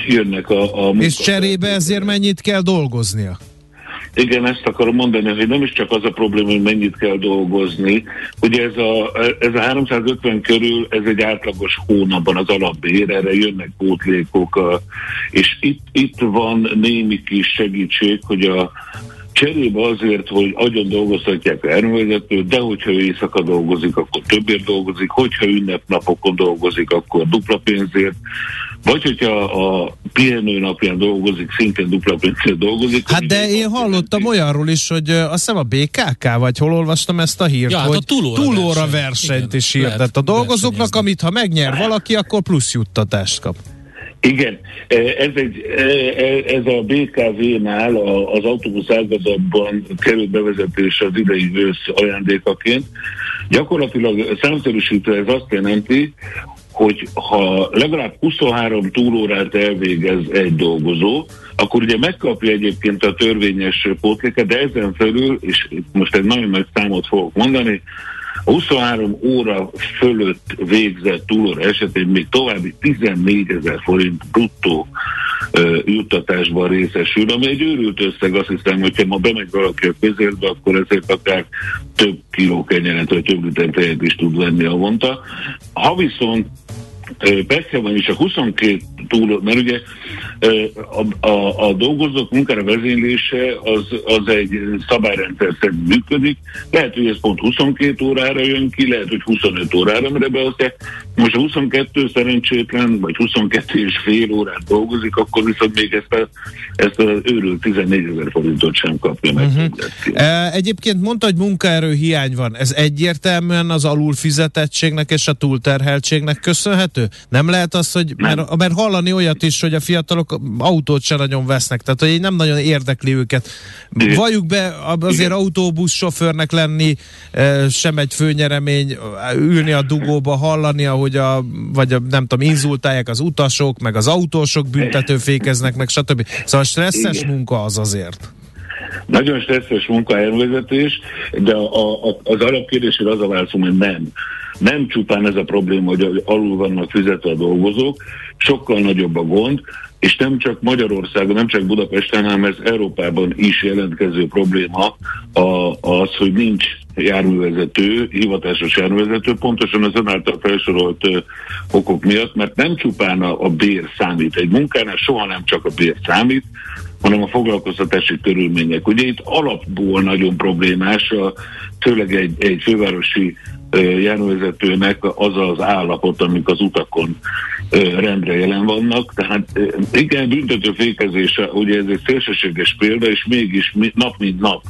jönnek a, a És cserébe ezért mennyit kell dolgoznia? Igen, ezt akarom mondani, hogy nem is csak az a probléma, hogy mennyit kell dolgozni. Ugye ez a, ez a 350 körül, ez egy átlagos hónapban az alapbér, erre jönnek pótlékok, és itt, itt van némi kis segítség, hogy a, cserébe azért, hogy agyon dolgozhatják a erővezetőt, de hogyha ő éjszaka dolgozik, akkor többért dolgozik, hogyha ünnepnapokon dolgozik, akkor dupla pénzért, vagy hogyha a pihenő napján dolgozik, szintén dupla pénzért dolgozik. Hát de én hallottam jelenti. olyanról is, hogy azt hiszem a BKK, vagy hol olvastam ezt a hírt, ja, hogy hát a túlóra, túlóra verseny. versenyt Igen, is hirdet a dolgozóknak, amit ha megnyer valaki, akkor plusz juttatást kap. Igen, ez, egy, ez a BKV-nál az autóbusz ágazatban került bevezetés az idei ősz ajándékaként. Gyakorlatilag számszerűsítve ez azt jelenti, hogy ha legalább 23 túlórát elvégez egy dolgozó, akkor ugye megkapja egyébként a törvényes pótléket, de ezen felül, és most egy nagyon nagy számot fogok mondani, a 23 óra fölött végzett túlóra esetén még további 14 ezer forint bruttó uh, juttatásban részesül, ami egy őrült összeg, azt hiszem, hogyha ma bemegy valaki a közérbe, akkor ezért akár több kiló kenyeret, vagy több liter tejet is tud venni vonta. Ha viszont persze van is a 22 túl, mert ugye a, a, a dolgozók munkára vezénylése az, az egy szabályrendszer szerint működik. Lehet, hogy ez pont 22 órára jön ki, lehet, hogy 25 órára, mert beosztják. Most a 22 szerencsétlen, vagy 22 és fél órát dolgozik, akkor viszont még ezt, a, ezt az őrült 14 ezer forintot sem kapja meg. Uh-huh. Egyébként mondta, hogy munkaerő hiány van. Ez egyértelműen az alulfizetettségnek és a túlterheltségnek köszönhető? Nem lehet az, hogy, mert, mert hallani olyat is, hogy a fiatalok autót se nagyon vesznek, tehát hogy nem nagyon érdekli őket. Valljuk be, azért autóbuszsofőrnek lenni sem egy főnyeremény, ülni a dugóba, hallani, ahogy a, vagy a, nem tudom, inzultálják az utasok, meg az autósok büntetőfékeznek, meg stb. Szóval stresszes Igen. munka az azért. Nagyon stresszes munka elvezetés, de a, a, az alapkérdésére az a válaszom, hogy nem. Nem csupán ez a probléma, hogy alul vannak fizetve a dolgozók, sokkal nagyobb a gond, és nem csak Magyarországon, nem csak Budapesten, hanem ez Európában is jelentkező probléma a, az, hogy nincs járművezető, hivatásos járművezető, pontosan az ön által felsorolt ö, okok miatt, mert nem csupán a, a bér számít. Egy munkánál soha nem csak a bér számít, hanem a foglalkoztatási körülmények. Ugye itt alapból nagyon problémás, a, főleg egy, egy fővárosi járművezetőnek az az állapot, amik az utakon rendre jelen vannak. Tehát igen, büntető fékezése, ugye ez egy szélsőséges példa, és mégis nap mint nap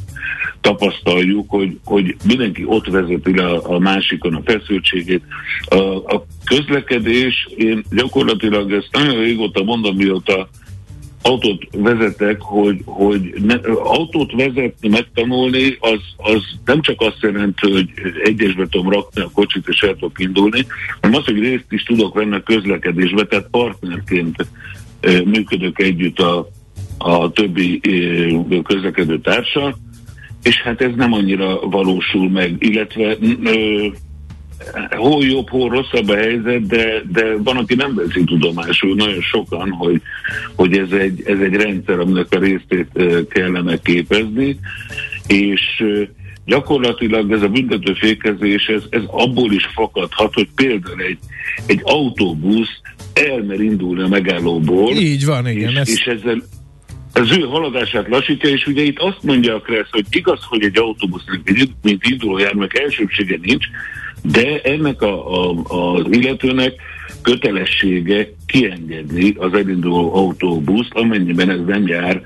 tapasztaljuk, hogy, hogy mindenki ott vezeti le a, másikon a feszültségét. A, a közlekedés, én gyakorlatilag ezt nagyon régóta mondom, mióta autót vezetek, hogy, hogy ne, autót vezetni, megtanulni, az, az nem csak azt jelenti, hogy egyesbe tudom rakni a kocsit és el tudok indulni, hanem az, hogy részt is tudok venni a közlekedésbe, tehát partnerként működök együtt a, a többi közlekedő társal, és hát ez nem annyira valósul meg, illetve e, hol jobb, hol rosszabb a helyzet, de, de van, aki nem veszi tudomásul, nagyon sokan, hogy, hogy ez, egy, ez egy rendszer, aminek a részét kellene képezni, és gyakorlatilag ez a büntető fékezés, ez, ez abból is fakadhat, hogy például egy, egy autóbusz elmer indulni a megállóból. Így van, igen. És, ez... és ezzel az ő haladását lassítja, és ugye itt azt mondja a Kressz, hogy igaz, hogy egy autóbusznak, mint induló járműek elsőbsége nincs, de ennek a, a, az illetőnek kötelessége kiengedni az elinduló autóbuszt, amennyiben ez nem jár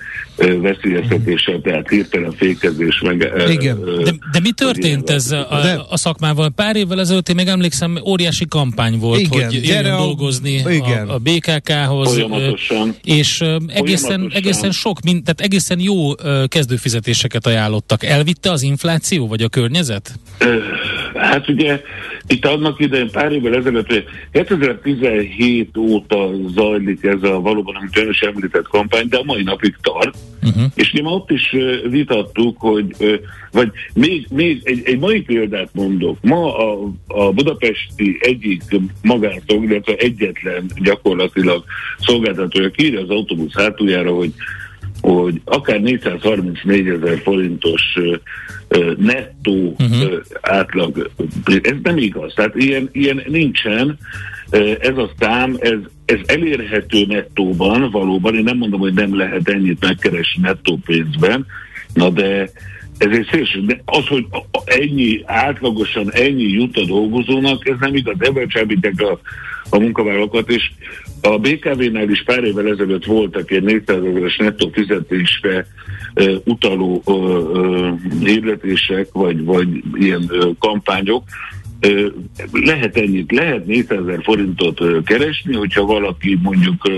veszélyeztetéssel, tehát hirtelen fékezés meg... Igen. De, de mi történt ez a, de, a szakmával? Pár évvel ezelőtt én még emlékszem, óriási kampány volt, igen, hogy jöjjön dolgozni igen. a, a BKK-hoz. Folyamatosan. És egészen, Folyamatosan. egészen sok, mint, tehát egészen jó kezdőfizetéseket ajánlottak. Elvitte az infláció, vagy a környezet? Hát ugye itt annak idején pár évvel ezelőtt, 2017 óta zajlik ez a valóban, amit ön is említett kampány, de a mai napig tart. Uh-huh. És mi ma ott is vitattuk, hogy, vagy még, még egy, egy mai példát mondok. Ma a, a budapesti egyik magától, illetve egyetlen gyakorlatilag szolgáltatója kírja az autóbusz hátuljára, hogy hogy akár 434 ezer forintos nettó uh-huh. átlag, ez nem igaz. Tehát ilyen, ilyen nincsen. Ez a szám, ez, ez elérhető nettóban valóban. Én nem mondom, hogy nem lehet ennyit megkeresni nettó pénzben, na de ez egy szélső, de az, hogy ennyi, átlagosan ennyi jut a dolgozónak, ez nem igaz. Ebben csábítják a, a munkavállalókat, és a BKV-nál is pár évvel ezelőtt voltak egy 400 ezeres nettó fizetésre uh, utaló uh, hirdetések, vagy, vagy ilyen uh, kampányok, lehet ennyit, lehet 400 ezer forintot keresni, hogyha valaki mondjuk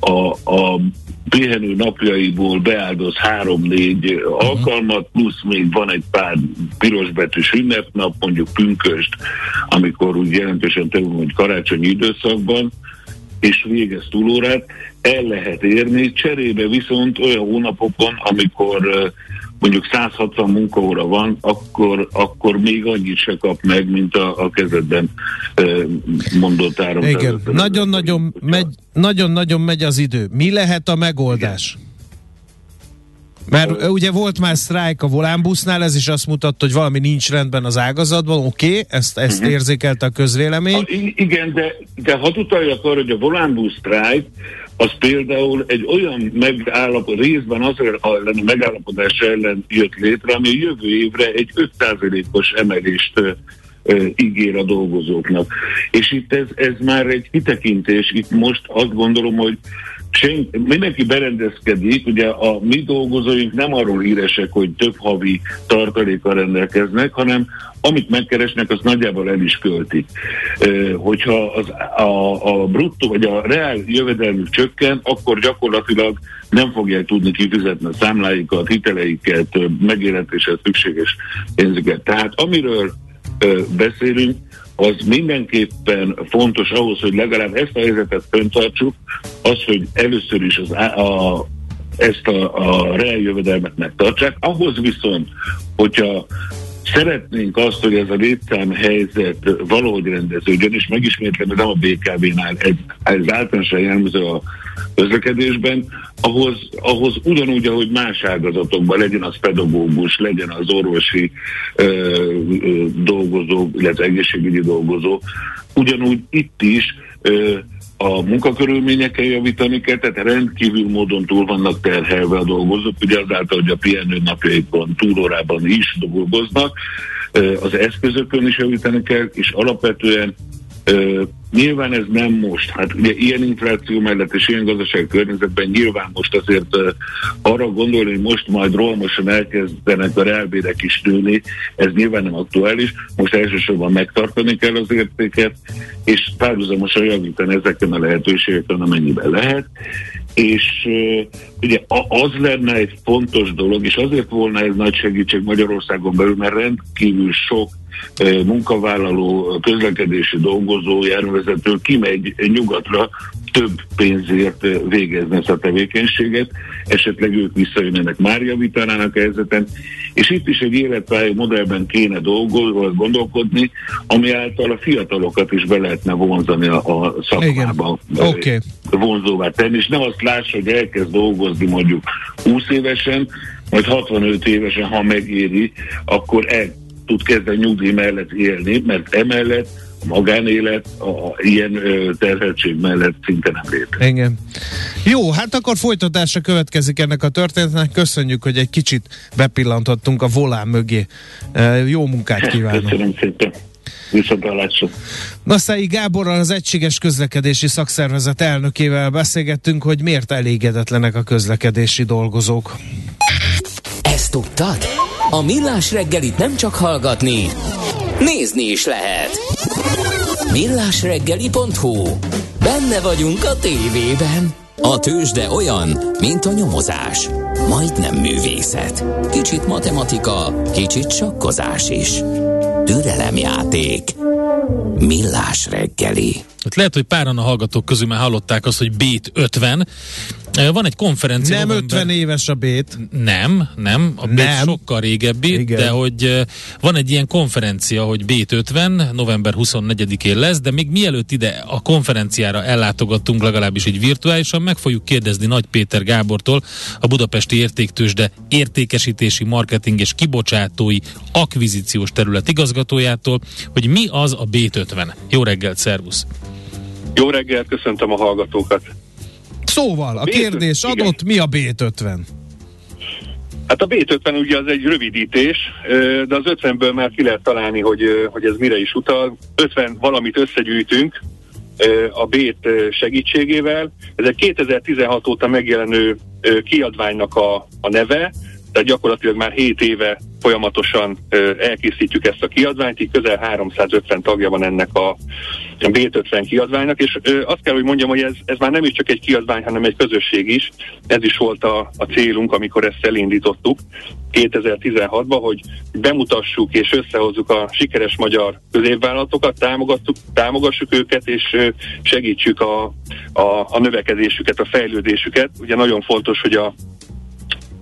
a, a pihenő napjaiból beáldoz három-négy alkalmat, plusz még van egy pár pirosbetűs ünnepnap, mondjuk pünköst, amikor úgy jelentősen több, hogy karácsonyi időszakban, és végez túlórát, el lehet érni, cserébe viszont olyan hónapokon, amikor mondjuk 160 munkaóra van, akkor, akkor még annyit se kap meg, mint a, a kezedben mondott áram. Igen, nagyon-nagyon megy, nagyon-nagyon megy az idő. Mi lehet a megoldás? Igen. Mert ugye volt már sztrájk a volánbusznál, ez is azt mutatta, hogy valami nincs rendben az ágazatban, oké, okay, ezt, ezt uh-huh. érzékelte a közvélemény. A, igen, de, de ha utaljak arra, hogy a volánbusz sztrájk, az például egy olyan megállapod, részben azért ellen a megállapodás ellen jött létre, ami a jövő évre egy 5%-os emelést ígér a dolgozóknak. És itt ez, ez már egy kitekintés, itt most azt gondolom, hogy sen, mindenki berendezkedik, ugye a mi dolgozóink nem arról híresek, hogy több havi tartalékkal rendelkeznek, hanem amit megkeresnek, azt nagyjából el is költik. Hogyha az, a, a bruttó vagy a reál jövedelmük csökken, akkor gyakorlatilag nem fogják tudni kifizetni a számláikat, hiteleiket, megélhetéshez szükséges pénzüket. Tehát amiről beszélünk, az mindenképpen fontos ahhoz, hogy legalább ezt a helyzetet föntartsuk, az, hogy először is az, a, ezt a, a reáljövedelmet megtartsák. Ahhoz viszont, hogyha szeretnénk azt, hogy ez a létszám helyzet valahogy rendeződjön, és megismétlem, ez nem a BKV-nál, ez, ez általánosan jellemző a közlekedésben, ahhoz, ahhoz ugyanúgy, ahogy más ágazatokban legyen az pedagógus, legyen az orvosi ö, ö, dolgozó, illetve egészségügyi dolgozó, ugyanúgy itt is ö, a munkakörülményeken javítani kell, tehát rendkívül módon túl vannak terhelve a dolgozók, ugye azáltal, hogy a pihenő napjaikban, túlórában is dolgoznak, az eszközökön is javítani kell, és alapvetően Ö, nyilván ez nem most. Hát ugye ilyen infláció mellett és ilyen gazdasági környezetben nyilván most azért ö, arra gondolni, hogy most majd rohamosan elkezdenek a reálbérek is nőni, ez nyilván nem aktuális. Most elsősorban megtartani kell az értéket, és párhuzamosan javítani ezeken a lehetőségeken, amennyiben lehet. És ugye az lenne egy fontos dolog, és azért volna ez nagy segítség Magyarországon belül, mert rendkívül sok munkavállaló, közlekedési dolgozó, járművezető kimegy nyugatra több pénzért végezni ezt a tevékenységet, esetleg ők visszajönnek, már javítanának a helyzeten, és itt is egy életpálya modellben kéne dolgozni, gondolkodni, ami által a fiatalokat is be lehetne vonzani a, a szakmába. Okay. Vonzóvá tenni, és nem azt lássa, hogy elkezd dolgozni mondjuk 20 évesen, majd 65 évesen, ha megéri, akkor el tud kezdeni nyugdíj mellett élni, mert emellett magánélet a ilyen ö, terheltség mellett szinte nem létezik. Igen. Jó, hát akkor folytatása következik ennek a történetnek. Köszönjük, hogy egy kicsit bepillantottunk a volán mögé. Jó munkát kívánok! Köszönöm szépen! Viszontlátásra. Naszai Gáborral az Egységes Közlekedési Szakszervezet elnökével beszélgettünk, hogy miért elégedetlenek a közlekedési dolgozók. Ezt tudtad? A Millás reggelit nem csak hallgatni, nézni is lehet. Millásreggeli.hu Benne vagyunk a tévében. A tőzsde olyan, mint a nyomozás. Majdnem művészet. Kicsit matematika, kicsit sakkozás is. Türelemjáték. Millás reggeli. Hát lehet, hogy páran a hallgatók közül már hallották azt, hogy Bét 50. Van egy konferencia. Nem november... 50 éves a Bét. Nem, nem. A Bét nem. sokkal régebbi, Igen. de hogy van egy ilyen konferencia, hogy Bét 50, november 24-én lesz, de még mielőtt ide a konferenciára ellátogattunk, legalábbis így virtuálisan, meg fogjuk kérdezni Nagy Péter Gábortól, a Budapesti Értéktősde értékesítési, marketing és kibocsátói akvizíciós terület igazgatójától, hogy mi az a Bét 50. Jó reggelt, szervusz! Jó reggelt, köszöntöm a hallgatókat. Szóval, a B50, kérdés adott, mi a B50? Hát a B50 ugye az egy rövidítés, de az 50-ből már ki lehet találni, hogy, hogy ez mire is utal. 50 valamit összegyűjtünk a B-t segítségével. Ez egy 2016 óta megjelenő kiadványnak a, a neve, tehát gyakorlatilag már 7 éve folyamatosan elkészítjük ezt a kiadványt, így közel 350 tagja van ennek a B50 kiadványnak, és azt kell, hogy mondjam, hogy ez, ez már nem is csak egy kiadvány, hanem egy közösség is. Ez is volt a, a célunk, amikor ezt elindítottuk 2016-ban, hogy bemutassuk és összehozzuk a sikeres magyar középvállalatokat, támogattuk, támogassuk őket, és segítsük a, a, a növekedésüket, a fejlődésüket. Ugye nagyon fontos, hogy a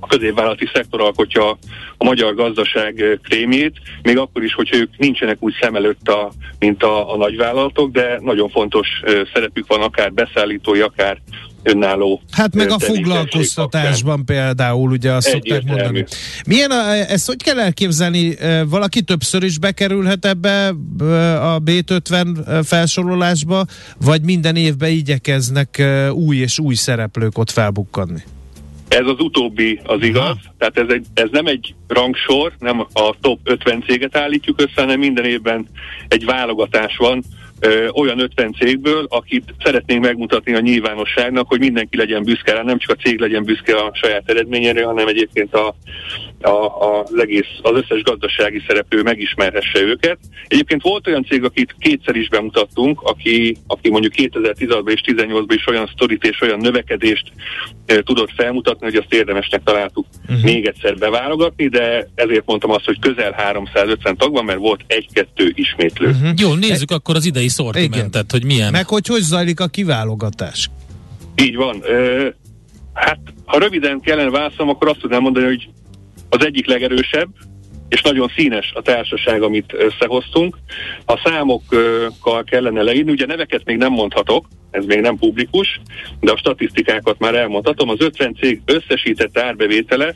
középvállalati szektor alkotja a magyar gazdaság krémjét, még akkor is, hogyha ők nincsenek úgy szem előtt, a, mint a, a nagyvállalatok, de nagyon fontos szerepük van akár beszállítói, akár önálló Hát meg a foglalkoztatásban például, ugye azt szokták mondani. Milyen a, ezt hogy kell elképzelni? Valaki többször is bekerülhet ebbe a B50 felsorolásba, vagy minden évben igyekeznek új és új szereplők ott felbukkadni? Ez az utóbbi az igaz, Aha. tehát ez, egy, ez nem egy rangsor, nem a top 50 céget állítjuk össze, hanem minden évben egy válogatás van ö, olyan 50 cégből, akit szeretnénk megmutatni a nyilvánosságnak, hogy mindenki legyen büszke rá, nem csak a cég legyen büszke a saját eredményére, hanem egyébként a, a, a, az egész, az összes gazdasági szereplő megismerhesse őket. Egyébként volt olyan cég, akit kétszer is bemutattunk, aki, aki mondjuk 2016-ban és 2018-ban is olyan sztorit és olyan növekedést e, tudott felmutatni, hogy azt érdemesnek találtuk uh-huh. még egyszer beválogatni, de ezért mondtam azt, hogy közel 350 tag van, mert volt egy-kettő ismétlő. Uh-huh. Jó, nézzük e- akkor az idei szortimentet, hogy milyen. Meg hogy hogy zajlik a kiválogatás? Így van. E, hát, ha röviden kellene válaszolnom, akkor azt tudnám mondani, hogy az egyik legerősebb, és nagyon színes a társaság, amit összehoztunk. A számokkal kellene leírni, ugye neveket még nem mondhatok, ez még nem publikus, de a statisztikákat már elmondhatom. Az 50 cég összesített árbevétele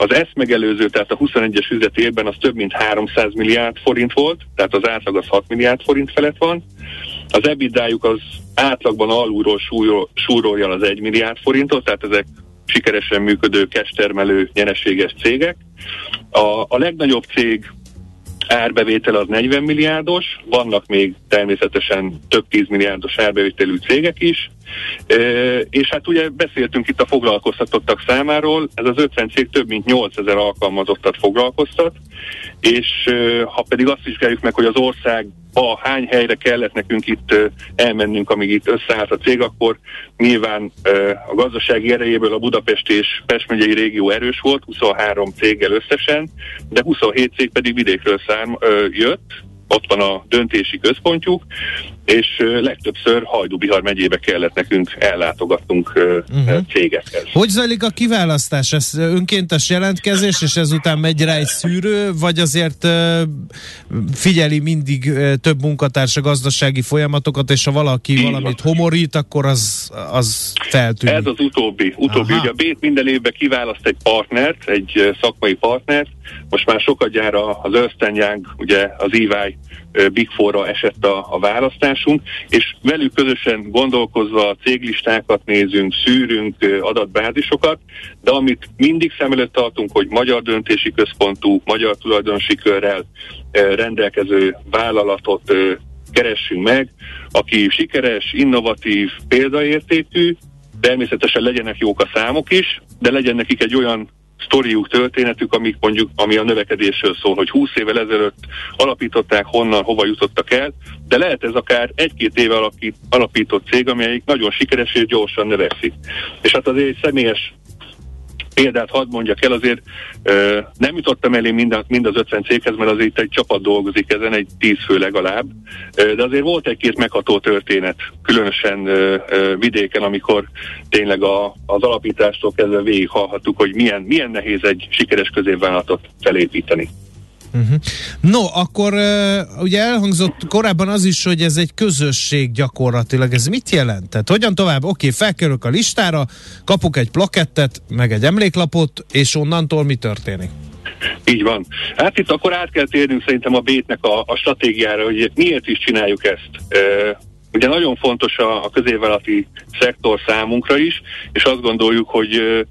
az ezt megelőző, tehát a 21-es üzleti évben az több mint 300 milliárd forint volt, tehát az átlag az 6 milliárd forint felett van. Az EBITDA-juk az átlagban alulról súrolja az 1 milliárd forintot, tehát ezek sikeresen működő kestermelő nyereséges cégek. A, a legnagyobb cég árbevétel az 40 milliárdos, vannak még természetesen több 10 milliárdos árbevételű cégek is, és hát ugye beszéltünk itt a foglalkoztatottak számáról, ez az 50 cég több mint 8000 alkalmazottat foglalkoztat, és ha pedig azt vizsgáljuk meg, hogy az ország ha hány helyre kellett nekünk itt elmennünk, amíg itt összeállt a cég, akkor nyilván a gazdasági erejéből a Budapest és Pest megyei régió erős volt, 23 céggel összesen, de 27 cég pedig vidékről szárm, jött, ott van a döntési központjuk, és legtöbbször Hajdú-Bihar megyébe kellett nekünk ellátogatnunk uh-huh. cégekhez. Hogy zajlik a kiválasztás? Ez önkéntes jelentkezés, és ezután megy rá egy szűrő, vagy azért figyeli mindig több munkatárs a gazdasági folyamatokat, és ha valaki Így valamit van. homorít, akkor az, az feltűnik? Ez az utóbbi. utóbbi. Ugye a Bét minden évben kiválaszt egy partnert, egy szakmai partnert, most már sokat gyára az Young, ugye az EY Big Four-ra esett a, a választásunk, és velük közösen gondolkozva céglistákat nézünk, szűrünk adatbázisokat, de amit mindig szem előtt tartunk, hogy magyar döntési központú, magyar tulajdonosi körrel rendelkező vállalatot keressünk meg, aki sikeres, innovatív, példaértékű, természetesen legyenek jók a számok is, de legyen nekik egy olyan sztoriuk, történetük, amik mondjuk, ami a növekedésről szól, hogy 20 évvel ezelőtt alapították, honnan, hova jutottak el, de lehet ez akár egy-két éve alapít, alapított cég, amelyik nagyon sikeres és gyorsan növekszik. És hát azért egy személyes példát hadd mondjak el, azért ö, nem jutottam elé mind, mind az 50 céghez, mert azért egy csapat dolgozik ezen, egy 10 fő legalább, ö, de azért volt egy-két megható történet, különösen ö, ö, vidéken, amikor tényleg a, az alapítástól kezdve végighallhattuk, hogy milyen, milyen nehéz egy sikeres középvállalatot felépíteni. Uh-huh. No, akkor uh, ugye elhangzott korábban az is, hogy ez egy közösség gyakorlatilag. Ez mit jelent? Tehát hogyan tovább? Oké, okay, felkerülök a listára, kapok egy plakettet, meg egy emléklapot, és onnantól mi történik? Így van. Hát itt akkor át kell térnünk szerintem a bétnek a, a stratégiára, hogy miért is csináljuk ezt. Ugye nagyon fontos a, a középvállalati szektor számunkra is, és azt gondoljuk, hogy,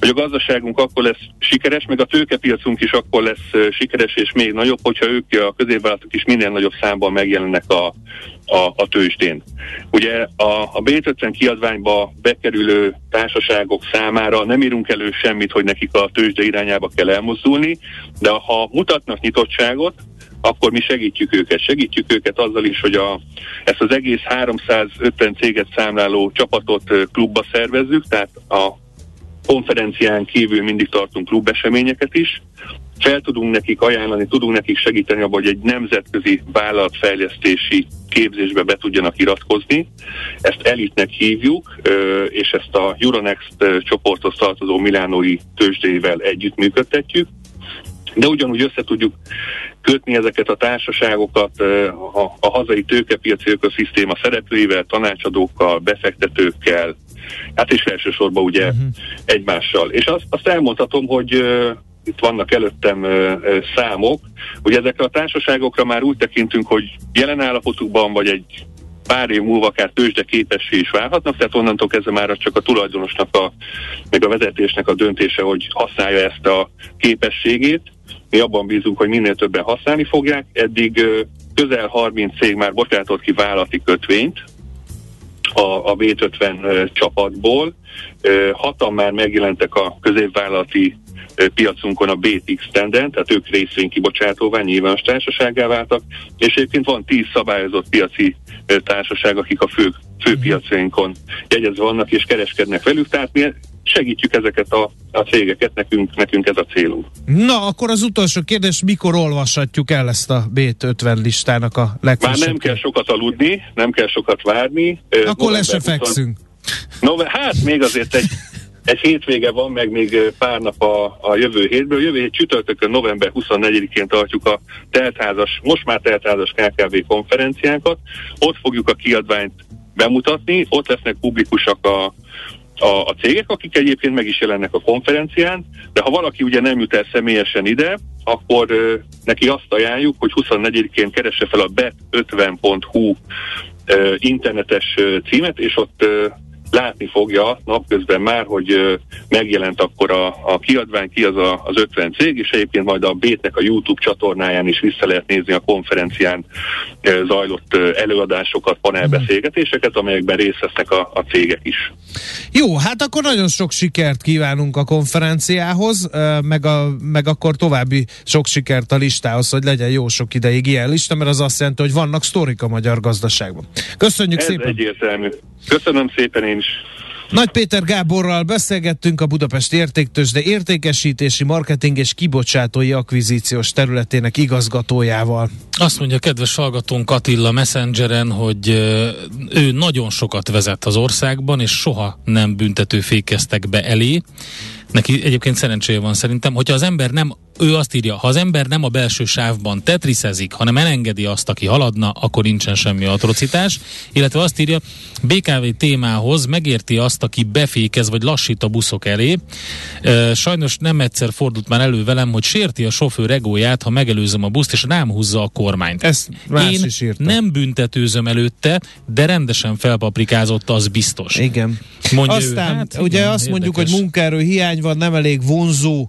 hogy a gazdaságunk akkor lesz sikeres, meg a tőkepiacunk is akkor lesz sikeres és még nagyobb, hogyha ők a középvállalatok is minden nagyobb számban megjelennek a, a, a tőzsdén. Ugye a, a B50 kiadványba bekerülő társaságok számára nem írunk elő semmit, hogy nekik a tőzsde irányába kell elmozdulni, de ha mutatnak nyitottságot, akkor mi segítjük őket. Segítjük őket azzal is, hogy a, ezt az egész 350 céget számláló csapatot klubba szervezzük, tehát a konferencián kívül mindig tartunk klubeseményeket is. Fel tudunk nekik ajánlani, tudunk nekik segíteni abban, hogy egy nemzetközi vállalatfejlesztési képzésbe be tudjanak iratkozni. Ezt elitnek hívjuk, és ezt a Euronext csoporthoz tartozó Milánói tőzsdével együttműködtetjük de ugyanúgy össze tudjuk kötni ezeket a társaságokat a, a hazai tőkepiaci ökoszisztéma szereplőivel, tanácsadókkal, befektetőkkel, hát és elsősorban ugye uh-huh. egymással. És azt, azt elmondhatom, hogy uh, itt vannak előttem uh, számok, hogy ezekre a társaságokra már úgy tekintünk, hogy jelen állapotukban vagy egy pár év múlva akár tőzsde képessé is válhatnak, tehát onnantól kezdve már csak a tulajdonosnak, a, meg a vezetésnek a döntése, hogy használja ezt a képességét. Mi abban bízunk, hogy minél többen használni fogják. Eddig közel 30 cég már bocsátott ki vállalati kötvényt a, a B50 csapatból. Hatan már megjelentek a középvállalati piacunkon a BTX tenden, tehát ők részvénykibocsátóvá nyilvános társaságá váltak, és egyébként van tíz szabályozott piaci társaság, akik a fő, fő mhm. piacainkon jegyezve vannak és kereskednek velük, tehát mi segítjük ezeket a, a cégeket, nekünk, nekünk ez a célunk. Na, akkor az utolsó kérdés, mikor olvashatjuk el ezt a B50 listának a legfősebb? Már nem kell sokat aludni, nem kell sokat várni. Akkor le se fekszünk. No, hát még azért egy egy hétvége van, meg még pár nap a, a jövő hétből. Jövő hét csütörtökön november 24-én tartjuk a teltházas, most már teltházas KKV konferenciánkat. Ott fogjuk a kiadványt bemutatni, ott lesznek publikusak a, a, a cégek, akik egyébként meg is jelennek a konferencián, de ha valaki ugye nem jut el személyesen ide, akkor ö, neki azt ajánljuk, hogy 24-én keresse fel a bet50.hu ö, internetes ö, címet, és ott ö, látni fogja napközben már, hogy megjelent akkor a, a kiadvány, ki az a, az 50 cég, és egyébként majd a Bétnek a YouTube csatornáján is vissza lehet nézni a konferencián zajlott előadásokat, panelbeszélgetéseket, amelyekben részt vesznek a, a cégek is. Jó, hát akkor nagyon sok sikert kívánunk a konferenciához, meg, a, meg akkor további sok sikert a listához, hogy legyen jó sok ideig ilyen lista, mert az azt jelenti, hogy vannak sztorik a magyar gazdaságban. Köszönjük Ez szépen! egyértelmű. Köszönöm szépen én is. Nagy Péter Gáborral beszélgettünk a Budapest értéktős, de értékesítési, marketing és kibocsátói akvizíciós területének igazgatójával. Azt mondja kedves hallgatónk Attila Messengeren, hogy ő nagyon sokat vezet az országban, és soha nem büntetőfékeztek be elé. Neki egyébként szerencséje van szerintem, hogyha az ember nem, ő azt írja, ha az ember nem a belső sávban tetriszezik, hanem elengedi azt, aki haladna, akkor nincsen semmi atrocitás. Illetve azt írja, BKV témához megérti azt, aki befékez vagy lassít a buszok elé. Sajnos nem egyszer fordult már elő velem, hogy sérti a sofőr egóját, ha megelőzöm a buszt, és rám húzza a kormányt. Ezt Én nem büntetőzöm előtte, de rendesen felpaprikázott, az biztos. Igen. Mondja Aztán ő, hát, ugye igen, azt mondjuk, hogy érdekes. munkaerő hiány van, nem elég vonzó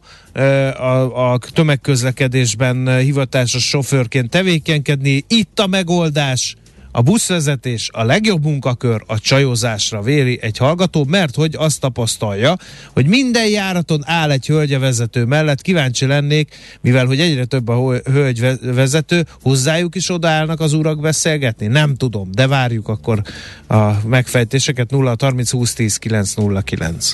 a, a tömegközlekedésben hivatásos sofőrként tevékenykedni. Itt a megoldás. A buszvezetés a legjobb munkakör a csajozásra véri egy hallgató, mert hogy azt tapasztalja, hogy minden járaton áll egy hölgyevezető mellett. Kíváncsi lennék, mivel hogy egyre több a hölgyvezető, hozzájuk is odaállnak az urak beszélgetni? Nem tudom, de várjuk akkor a megfejtéseket 0 30 20 10 9 09.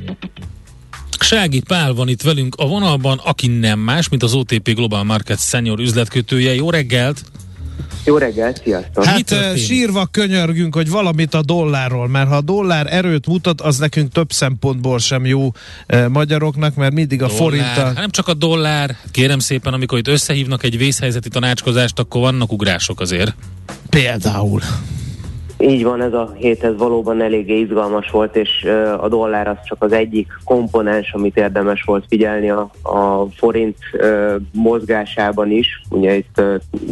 Sági Pál van itt velünk a vonalban, aki nem más, mint az OTP Global Market Senior üzletkötője. Jó reggelt! Jó reggelt, sziasztok! Hát uh, sírva könyörgünk, hogy valamit a dollárról, mert ha a dollár erőt mutat, az nekünk több szempontból sem jó uh, magyaroknak, mert mindig a dollár. forint. Hát nem csak a dollár, kérem szépen, amikor itt összehívnak egy vészhelyzeti tanácskozást, akkor vannak ugrások azért. Például. Így van, ez a hét ez valóban eléggé izgalmas volt, és a dollár az csak az egyik komponens, amit érdemes volt figyelni a, a forint mozgásában is. Ugye itt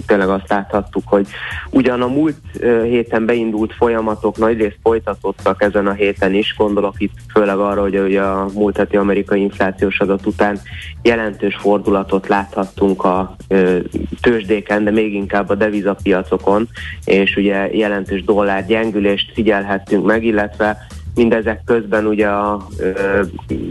tényleg azt láthattuk, hogy ugyan a múlt héten beindult folyamatok nagyrészt folytatottak ezen a héten is, gondolok itt főleg arra, hogy ugye a múlt heti amerikai inflációs adat után jelentős fordulatot láthattunk a tőzsdéken, de még inkább a devizapiacokon, és ugye jelentős dollár gyengülést figyelhettünk meg, illetve mindezek közben ugye a ö,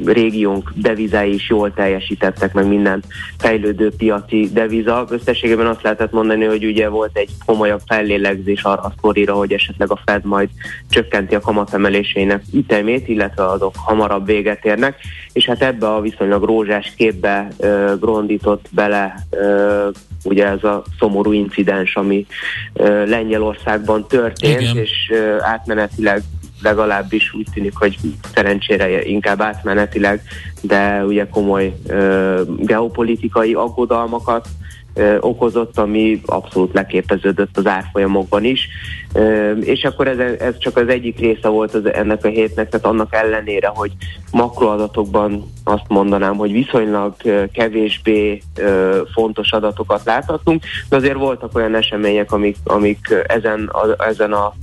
régiónk devizái is jól teljesítettek, meg minden fejlődő piaci deviza. Összességében azt lehetett mondani, hogy ugye volt egy komolyabb fellélegzés arra a sztorira, hogy esetleg a Fed majd csökkenti a kamatemelésének ütemét, illetve azok hamarabb véget érnek, és hát ebbe a viszonylag rózsás képbe ö, grondított bele ö, ugye ez a szomorú incidens, ami ö, Lengyelországban történt, Igen. és ö, átmenetileg legalábbis úgy tűnik, hogy szerencsére inkább átmenetileg, de ugye komoly ö, geopolitikai aggodalmakat ö, okozott, ami abszolút leképeződött az árfolyamokban is. Ö, és akkor ez, ez csak az egyik része volt az, ennek a hétnek, tehát annak ellenére, hogy makroadatokban azt mondanám, hogy viszonylag kevésbé ö, fontos adatokat láthatunk, de azért voltak olyan események, amik, amik ezen a, ezen a,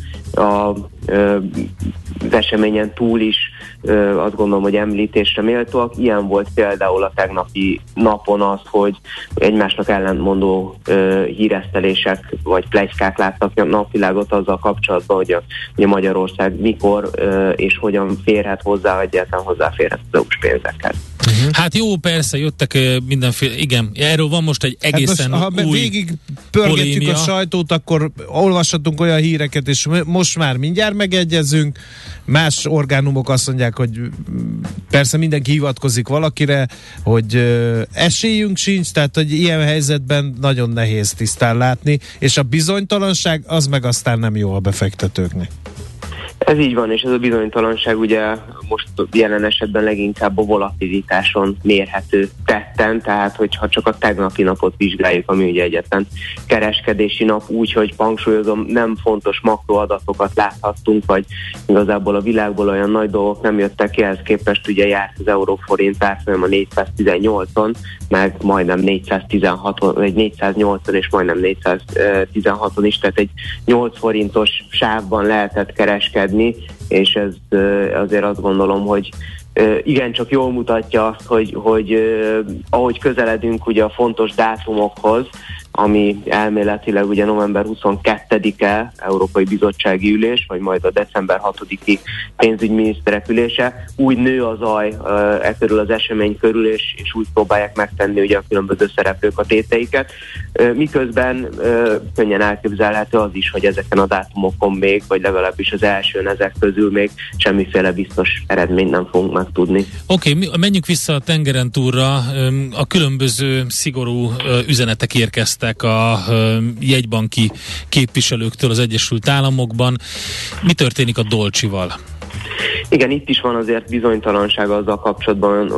a az eseményen túl is ö, azt gondolom, hogy említésre méltóak. Ilyen volt például a tegnapi napon az, hogy egymásnak ellentmondó ö, híresztelések vagy plegykák láttak napvilágot azzal kapcsolatban, hogy a, hogy a Magyarország mikor ö, és hogyan férhet hozzá, vagy egyáltalán hozzáférhet az EU-s pénzekhez. Hát jó, persze, jöttek mindenféle, igen, erről van most egy egészen hát most, ha új végig pörgetjük polémia. a sajtót, akkor olvashatunk olyan híreket, és most már mindjárt megegyezünk. Más orgánumok azt mondják, hogy persze mindenki hivatkozik valakire, hogy esélyünk sincs, tehát hogy ilyen helyzetben nagyon nehéz tisztán látni, és a bizonytalanság az meg aztán nem jó a befektetőknek. Ez így van, és ez a bizonytalanság ugye most jelen esetben leginkább a volatilitáson mérhető tetten, tehát hogyha csak a tegnapi napot vizsgáljuk, ami ugye egyetlen kereskedési nap, úgy, hogy hangsúlyozom, nem fontos makroadatokat láthattunk, vagy igazából a világból olyan nagy dolgok nem jöttek ki, ehhez képest ugye járt az euróforint árfolyam a 418-on, meg majdnem 416-on, vagy 480 és majdnem 416-on is, tehát egy 8 forintos sávban lehetett kereskedni, és ez azért azt gondolom, hogy ö, igencsak jól mutatja azt, hogy, hogy ahogy közeledünk ugye a fontos dátumokhoz, ami elméletileg ugye november 22-e Európai Bizottsági Ülés, vagy majd a december 6-i pénzügyminiszterek ülése, úgy nő a zaj e körül az esemény körül, és, és úgy próbálják megtenni ugye a különböző szereplők a téteiket. Miközben könnyen elképzelhető az is, hogy ezeken a dátumokon még, vagy legalábbis az elsőn ezek közül még semmiféle biztos eredményt nem fogunk megtudni. Oké, okay, menjünk vissza a tengeren túlra. A különböző szigorú üzenetek érkeztek a ö, jegybanki képviselőktől az Egyesült Államokban. Mi történik a Dolcsival? Igen, itt is van azért bizonytalanság azzal kapcsolatban,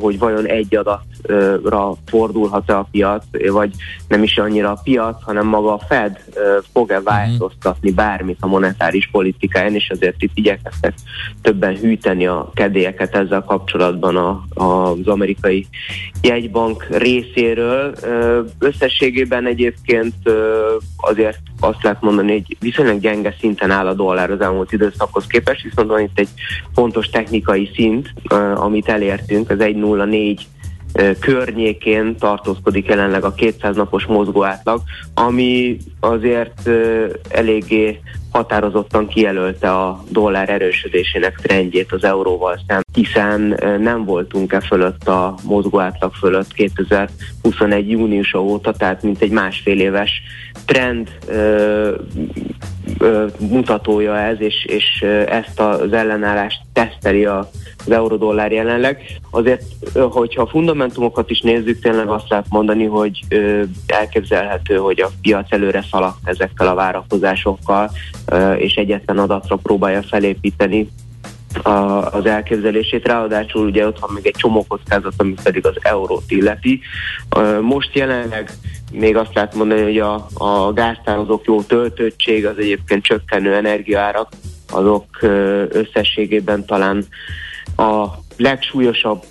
hogy vajon egy adatra fordulhat-e a piac, vagy nem is annyira a piac, hanem maga a Fed fog-e változtatni bármit a monetáris politikáján, és azért itt igyekeztek többen hűteni a kedélyeket ezzel kapcsolatban a, a, az amerikai jegybank részéről. Összességében egyébként azért azt lehet mondani, hogy viszonylag gyenge szinten áll a dollár az elmúlt időszakhoz képest, viszont van itt egy fontos technikai szint, amit elértünk, az 1.04 környékén tartózkodik jelenleg a 200 napos mozgó átlag, ami azért eléggé határozottan kijelölte a dollár erősödésének trendjét az euróval szem, hiszen nem voltunk e fölött a mozgó átlag fölött 2021. júniusa óta, tehát mint egy másfél éves trend ö, ö, mutatója ez, és, és ezt az ellenállást teszteli a az eurodollár jelenleg. Azért, hogyha a fundamentumokat is nézzük, tényleg azt lehet mondani, hogy elképzelhető, hogy a piac előre szaladt ezekkel a várakozásokkal, és egyetlen adatra próbálja felépíteni az elképzelését. Ráadásul ugye ott van még egy csomó kockázat, ami pedig az eurót illeti. Most jelenleg még azt lehet mondani, hogy a, a gáztározók jó töltöttség, az egyébként csökkenő energiaárak, azok összességében talán a legsúlyosabb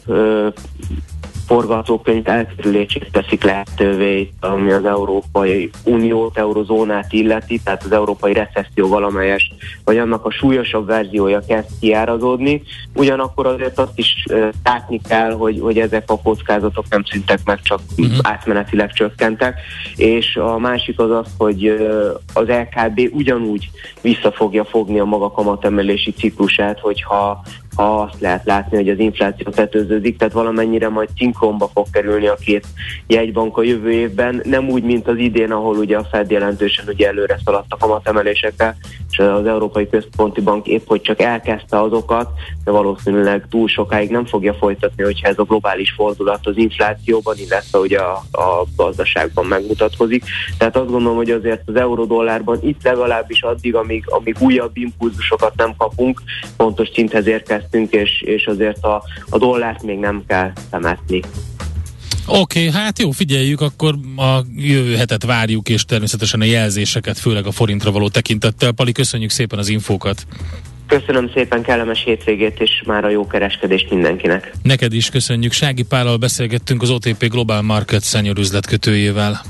forgatókönyv elkerülését teszik lehetővé, ami az Európai Uniót, Eurozónát illeti, tehát az európai recesszió valamelyes, vagy annak a súlyosabb verziója kezd kiárazódni. Ugyanakkor azért azt is látni kell, hogy, hogy ezek a kockázatok nem szüntek meg, csak uh-huh. átmenetileg csökkentek. És a másik az az, hogy az LKB ugyanúgy vissza fogja fogni a maga kamatemelési ciklusát, hogyha ha azt lehet látni, hogy az infláció tetőződik, tehát valamennyire majd szinkronba fog kerülni a két jegybank a jövő évben, nem úgy, mint az idén, ahol ugye a Fed jelentősen ugye előre szaladt a kamatemelésekkel, és az Európai Központi Bank épp, hogy csak elkezdte azokat, de valószínűleg túl sokáig nem fogja folytatni, hogyha ez a globális fordulat az inflációban, illetve ugye a, a gazdaságban megmutatkozik. Tehát azt gondolom, hogy azért az eurodollárban itt legalábbis addig, amíg, amíg újabb impulzusokat nem kapunk, pontos szinthez érkezt érkeztünk, és, és azért a, a dollárt még nem kell temetni. Oké, okay, hát jó, figyeljük, akkor a jövő hetet várjuk, és természetesen a jelzéseket, főleg a forintra való tekintettel. Pali, köszönjük szépen az infókat! Köszönöm szépen, kellemes hétvégét, és már a jó kereskedést mindenkinek. Neked is köszönjük. Sági Pállal beszélgettünk az OTP Global Market senior üzletkötőjével.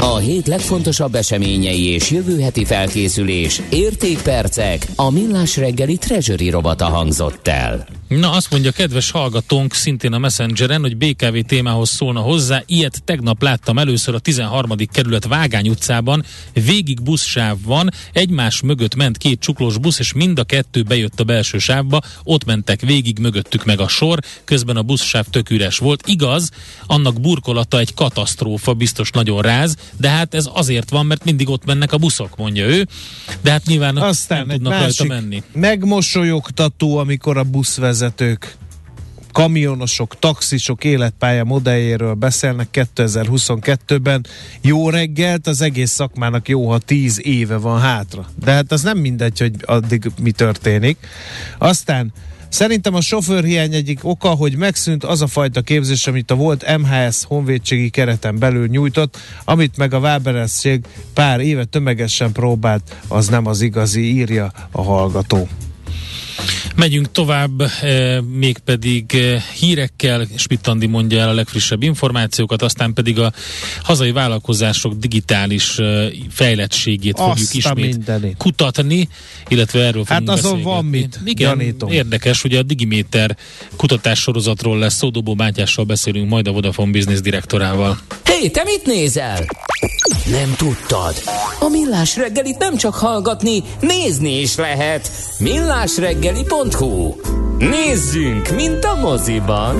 A hét legfontosabb eseményei és jövő heti felkészülés, értékpercek, a millás reggeli treasury robata hangzott el. Na azt mondja kedves hallgatónk szintén a Messengeren, hogy BKV témához szólna hozzá. Ilyet tegnap láttam először a 13. kerület Vágány utcában. Végig buszsáv van, egymás mögött ment két csuklós busz, és mind a kettő bejött a belső sávba. Ott mentek végig, mögöttük meg a sor. Közben a buszsáv tök üres volt. Igaz, annak burkolata egy katasztrófa, biztos nagyon ráz, de hát ez azért van, mert mindig ott mennek a buszok, mondja ő. De hát nyilván Aztán nem tudnak rajta menni. megmosolyogtató, amikor a busz vezetők, kamionosok, taxisok életpálya modelljéről beszélnek 2022-ben. Jó reggelt, az egész szakmának jó, ha 10 éve van hátra. De hát az nem mindegy, hogy addig mi történik. Aztán Szerintem a sofőrhiány egyik oka, hogy megszűnt az a fajta képzés, amit a volt MHS honvédségi kereten belül nyújtott, amit meg a Vábereszség pár éve tömegesen próbált, az nem az igazi, írja a hallgató. Megyünk tovább, e, mégpedig e, hírekkel, Spittandi mondja el a legfrissebb információkat, aztán pedig a hazai vállalkozások digitális e, fejlettségét Azt fogjuk ismét mindenit. kutatni, illetve erről Hát fogunk azon van mit, Igen, gyanítom. érdekes, ugye a Digiméter kutatás sorozatról lesz, Szódobó Mátyással beszélünk majd a Vodafone Business direktorával. Hé, hey, te mit nézel? Nem tudtad? A Millás reggelit nem csak hallgatni, nézni is lehet. Millásreggeli.hu Nézzünk, mint a moziban!